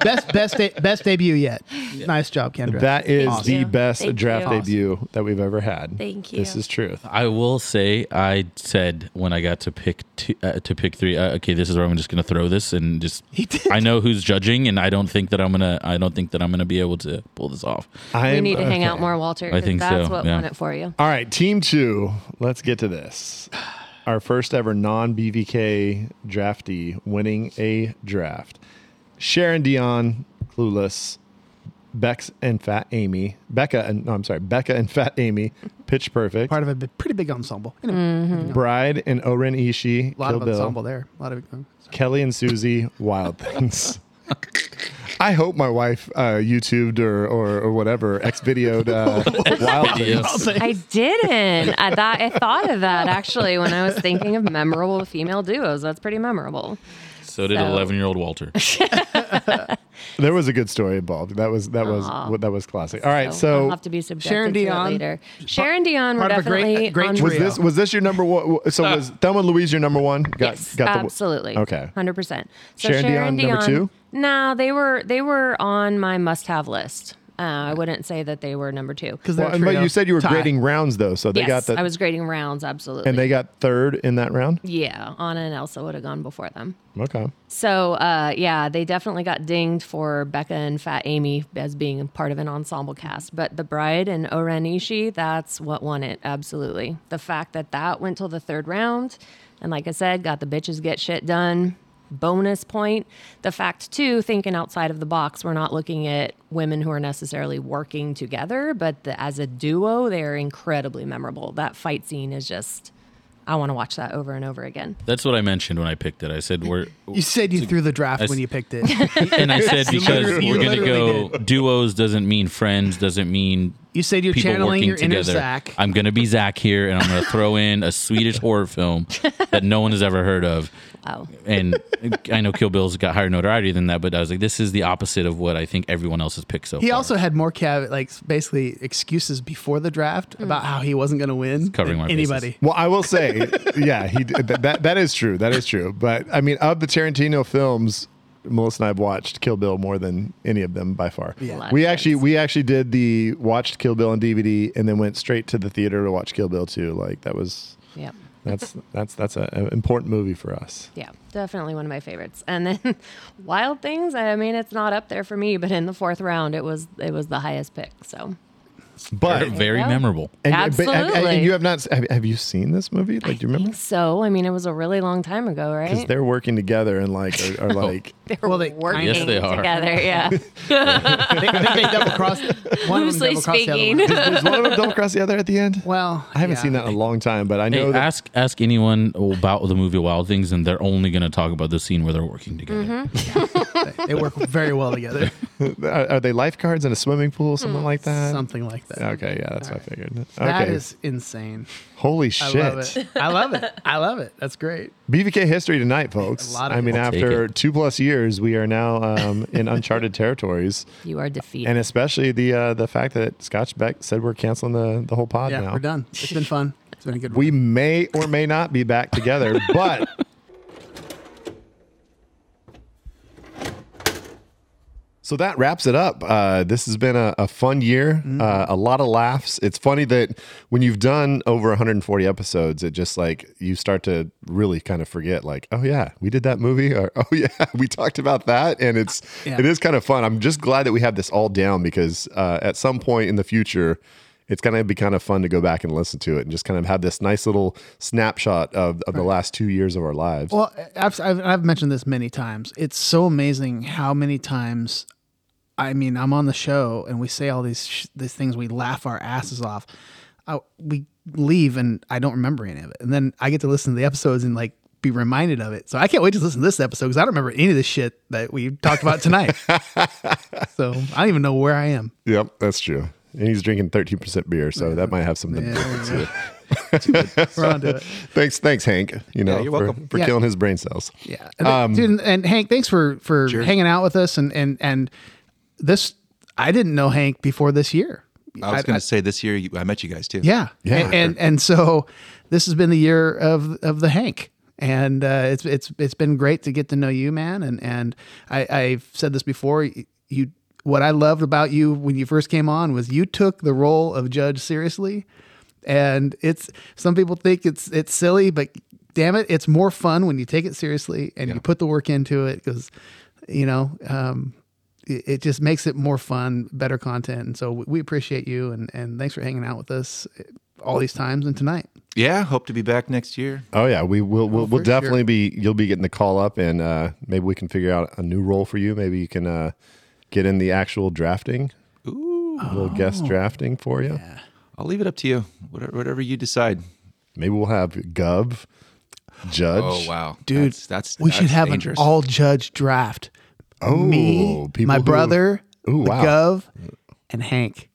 best best de- best debut yet. Nice job, Kendra. That is Awesome. the best Thank draft you. debut that we've ever had. Thank you. This is truth. I will say, I said when I got to pick two, uh, to pick three. Uh, okay, this is where I'm just going to throw this and just. I know who's judging, and I don't think that I'm gonna. I don't think that I'm gonna be able to pull this off. we need to hang out more, Walter. I think that's so, what yeah. won it for you. All right, team two. Let's get to this. Our first ever non BVK draftee winning a draft. Cher and Dionne, clueless. Bex and Fat Amy. Beca and no, I'm sorry, Beca and Fat Amy, pitch perfect. Part of a bi- pretty big ensemble. Anyway, Mm-hmm. Bride and O-Ren Ishii, a lot Kill of Bill. ensemble there. A lot of Kelly and Suzie, Wild Things. I hope my wife uh, YouTubed or, or, or whatever, X videoed uh, Wild Things. I didn't. I, thought, I thought of that actually when I was thinking of memorable female duos. That's pretty memorable. So did 11 year old Walter. There was a good story involved. That was that was Aw. that was classic. All right, so, I'll so have to be subjected Sharon to it Dion, later. Cher and Dionne were part of a great- definitely great on trio. was this was this your number one? So uh. was Thelma and Louise your number one? Got, yes, got the- absolutely. okay. hundred percent. So Sharon Sharon, Dion, number two? No, they were they were on my must-have list. Uh, I wouldn't say that they were number two. Well, but you said you were grading rounds though, so they yes, got the I was grading rounds absolutely. and they got third in that round. yeah, Anna and Elsa would have gone before them. Okay. So uh, yeah, they definitely got dinged for Beca and Fat Amy as being part of an ensemble cast. But the Bride and O-Ren Ishii, that's what won it. Absolutely, the fact that that went till the third round, and like I said, got the bitches get shit done. Bonus point. The fact too, thinking outside of the box, we're not looking at women who are necessarily working together, but the, as a duo, they're incredibly memorable. That fight scene is just. I want to watch that over and over again. That's what I mentioned when I picked it. I said we're. You said you threw the draft I when you picked it. and I said because we're going to go did. duos doesn't mean friends, doesn't mean You said you're people channeling working your inner together. Zach. I'm going to be Zach here, and I'm going to throw in a Swedish horror film that no one has ever heard of. Oh. And I know Kill Bill's got higher notoriety than that, but I was like, this is the opposite of what I think everyone else has picked so He far. also had more cav- like basically excuses before the draft about how he wasn't going to win. covering than my anybody. Well, I will say, yeah, he did- that, that that is true. That is true. But I mean, of the Tarantino films, Melissa and I've watched Kill Bill more than any of them by far. Yeah. We actually we actually did the watched Kill Bill on DVD and then went straight to the theater to watch Kill Bill too. Like that was Yep. That's that's that's an important movie for us. Yeah, definitely one of my favorites. And then Wild Things, I mean, it's not up there for me, but in the fourth round, it was it was the highest pick. So But very go. memorable. And, but- and- and Absolutely. you have not have, have you seen this movie? Like, do you remember? so I mean, it was a really long time ago, right? Because they're working together and like are, are like They're Well, they- working Yes, they are. together. Yeah. I think, I they double crossed. One of them Loosely double crossed the other speaking. one. Does, does one of them double cross the other at the end? Well, I haven't yeah. seen that in a long time, but I Hey, know that ask ask anyone about the movie Wild Things, and they're only going to talk about the scene where they're working together. Mm-hmm. They work very well together. are, are they lifeguards in a swimming pool, or something like that? Something like that. Okay, yeah, that's what I figured. Okay, That is insane. holy I shit! love it. I love it. I love it. That's great. BVK history tonight, folks. A lot of I mean, it. I'll take after it. two plus years, we are now um, in uncharted territories, you are defeated. and especially the uh, the fact that Scotch Beck said we're canceling the the whole pod Yeah, now. we're done. It's been fun. It's been a good. We may or may not be back together, but so that wraps it up. Uh, this has been a, a fun year, uh, a lot of laughs. It's funny that when you've done over 140 episodes, it just like you start to really kind of forget, like, oh yeah, we did that movie, or oh yeah, we talked about that, and it's Yeah. it is kind of fun. I'm just glad that we have this all down because uh, at some point in the future it's going to be kind of fun to go back and listen to it and just kind of have this nice little snapshot of, of the last two years of our lives. Well, I've, I've, I've mentioned this many times. It's so amazing how many times, I mean, I'm on the show and we say all these sh- these things, we laugh our asses off. I, we leave and I don't remember any of it, and then I get to listen to the episodes and like be reminded of it. So I can't wait to listen to this episode because I don't remember any of the shit that we talked about tonight. so I don't even know where I am. Yep, that's true. And he's drinking 13% beer, so that might have something to do with it. We're on to it. thanks, thanks, Hank. You know, you're for, welcome. for Yeah. killing his brain cells. Yeah, Um, dude, and, and Hank, thanks for for Sure. hanging out with us, and and and this. I didn't know Hank before this year. I was going to say this year you, I met you guys too. Yeah, and, and and so this has been the year of of the Hank, and uh, it's it's it's been great to get to know you, man. And and I, I've said this before. You what I loved about you when you first came on was you took the role of judge seriously, and it's some people think it's it's silly, but damn it, it's more fun when you take it seriously and you put the work into it because you know. Um, it it just makes it more fun, better content. And so we- we appreciate you and, and thanks for hanging out with us all these times and tonight. Yeah, hope to be back next year. Oh yeah, we will. We'll, we'll definitely sure. be. You'll be getting the call up, and uh, maybe we can figure out a new role for you. Maybe you can uh, get in the actual drafting. Ooh, a little Oh. guest drafting for you. I'll leave it up to you. Whatever, whatever you decide. Maybe we'll have Gov, Judge. Oh wow, Dude, that's, that's we should have dangerous. an all judge draft. Oh, Me, people my who- brother, Ooh, the wow. Gov, and Hank.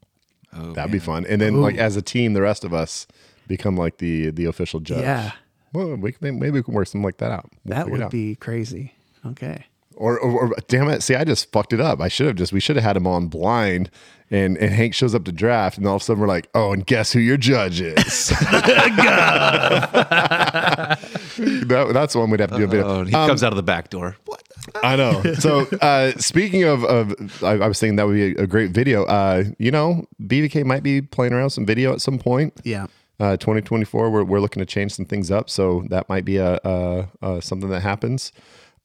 Oh, That'd be fun. And then, like as a team, the rest of us become like the the official judge. Yeah. Well, we can, maybe we can work something like that out. We'll That would out. be crazy. Okay. Or, or, or damn it! See, I just fucked it up. I should have just. We should have had him on blind, and and Hank shows up to draft, and all of a sudden we're like, oh, and guess who your judge is? that, that's one we'd have to do a bit. Oh, of. he Um, comes out of the back door. What? I know. So uh, speaking of, of I, I was thinking that would be a great video. Uh, you know, BVK might be playing around some video at some point. Yeah. Uh, 2024, we're, we're looking to change some things up, so that might be a, a, a something that happens.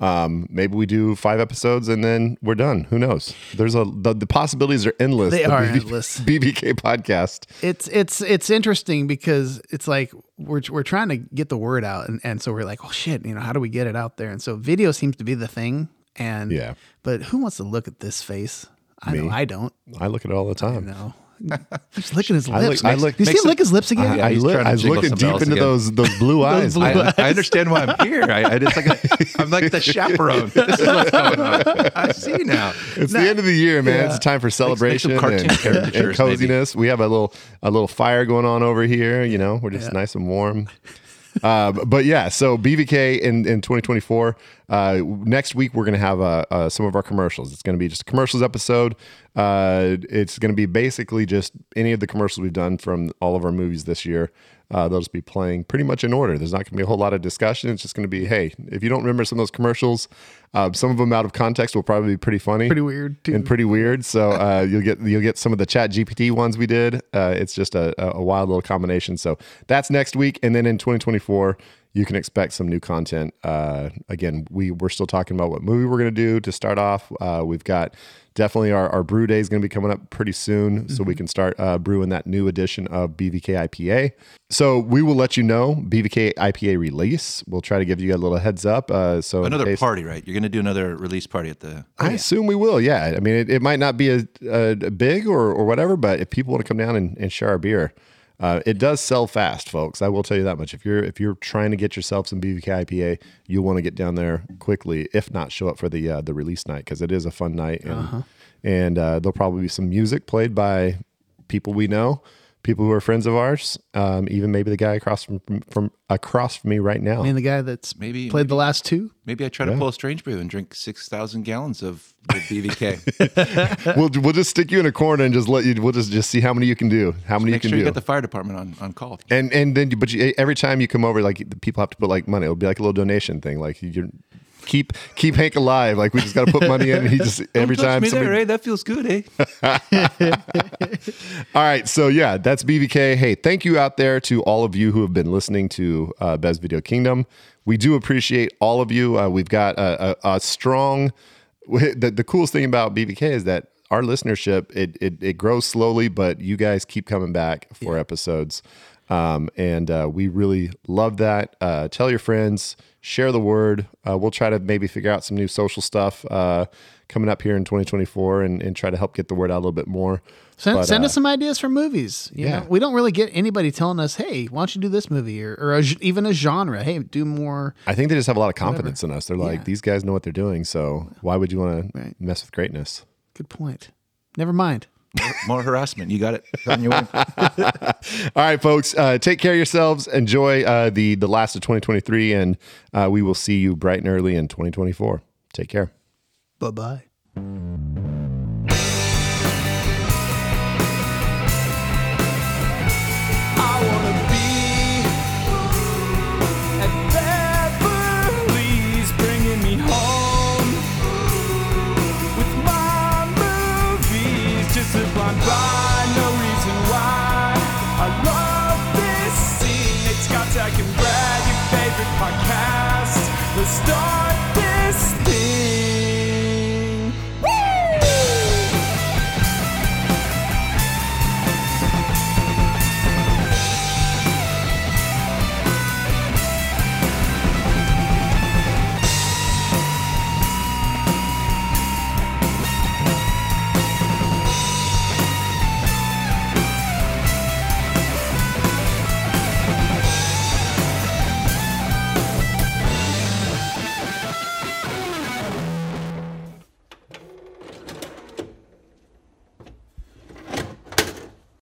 Um, maybe we do five episodes and then we're done. Who knows? There's a the, the possibilities are endless. They The are BB endless. BVK podcast. It's it's it's interesting because it's like we're we're trying to get the word out and, and so we're like, oh shit, you know, how do we get it out there? And so video seems to be the thing. And Yeah. but who wants to look at this face? I Me. know I don't. I look at it all the time. No. Just licking his I lips. look- I look- you see him it- lick his lips again? I, I, he's look, I was looking deep into again. those those blue eyes. blue man. I, I understand why I'm here. I, I just like a, I'm like the chaperone. This is what's going on. I see now. It's the end of the year, man. Yeah. It's time for celebration cartoon and, and, caricatures, maybe. coziness. We have a little a little fire going on over here. You know, we're just nice and warm. Uh, but yeah, so BVK in, in 2024. Uh, next week we're gonna have uh, uh, some of our commercials. It's gonna be just a commercials episode. Uh, it's gonna be basically just any of the commercials we've done from all of our movies this year. Uh, they'll just be playing pretty much in order. There's not going to be a whole lot of discussion. It's just going to be, hey, if you don't remember some of those commercials, uh, some of them out of context will probably be pretty funny, Pretty weird, too. and pretty weird. So uh, you'll get you'll get some of the Chat GPT ones we did. Uh, it's just a, a a wild little combination. So that's next week, and then in 2024 you can expect some new content. Uh, again, we we're still talking about what movie we're going to do to start off. Uh, we've got definitely our, our brew day is going to be coming up pretty soon, so we can start uh, brewing that new edition of BVK IPA. So we will let you know BVK IPA release. We'll try to give you a little heads up. Uh, so Another case- party, right? You're going to do another release party at the. I assume we will. Yeah. I mean, it, it might not be a, a, a big or, or whatever, but if people want to come down and, and share our beer, uh, it does sell fast, folks. I will tell you that much. If you're if you're trying to get yourself some BVK IPA, you'll want to get down there quickly. If not, show up for the uh, the release night because it is a fun night, and Uh-huh. and uh, there'll probably be some music played by people we know, people who are friends of ours, um, even maybe the guy across from from across from me right now. I mean, the guy that's Maybe played the last two. Maybe I try to pull a strange brew and drink six thousand gallons of the BVK. we'll we'll just stick you in a corner and just let you. We'll just just see how many you can do. How many you Make can sure you do. got the fire department on, on call. And and then, but you, every time you come over, like the people have to put like money. It'll be like a little donation thing. Like you keep keep Hank alive. Like we just got to put money in. He just every time. me somebody- there, eh? That feels good, eh? all right, so yeah, that's BVK. Hey, thank you out there to all of you who have been listening to uh, Bev's Video Kingdom. We do appreciate all of you. Uh, we've got a, a, a strong. The, the coolest thing about BVK is that our listenership it, it it grows slowly, but you guys keep coming back for episodes, um, and uh, we really love that. Uh, tell your friends, share the word. Uh, we'll try to maybe figure out some new social stuff uh, coming up here in 2024, and, and try to help get the word out a little bit more. Send, But, send uh, us some ideas for movies. You yeah. know, we don't really get anybody telling us, "Hey, why don't you do this movie?" or, or a, even a genre. Hey, do more. I think they just have a lot of confidence in us. They're like, Yeah. these guys know what they're doing. So why would you want to mess with greatness? Good point. Never mind. More, more harassment. You got it. It's on your. All right, folks. Uh, take care of yourselves. Enjoy uh, the the last of 2023, and uh, we will see you bright and early in 2024. Take care. Bye bye. I got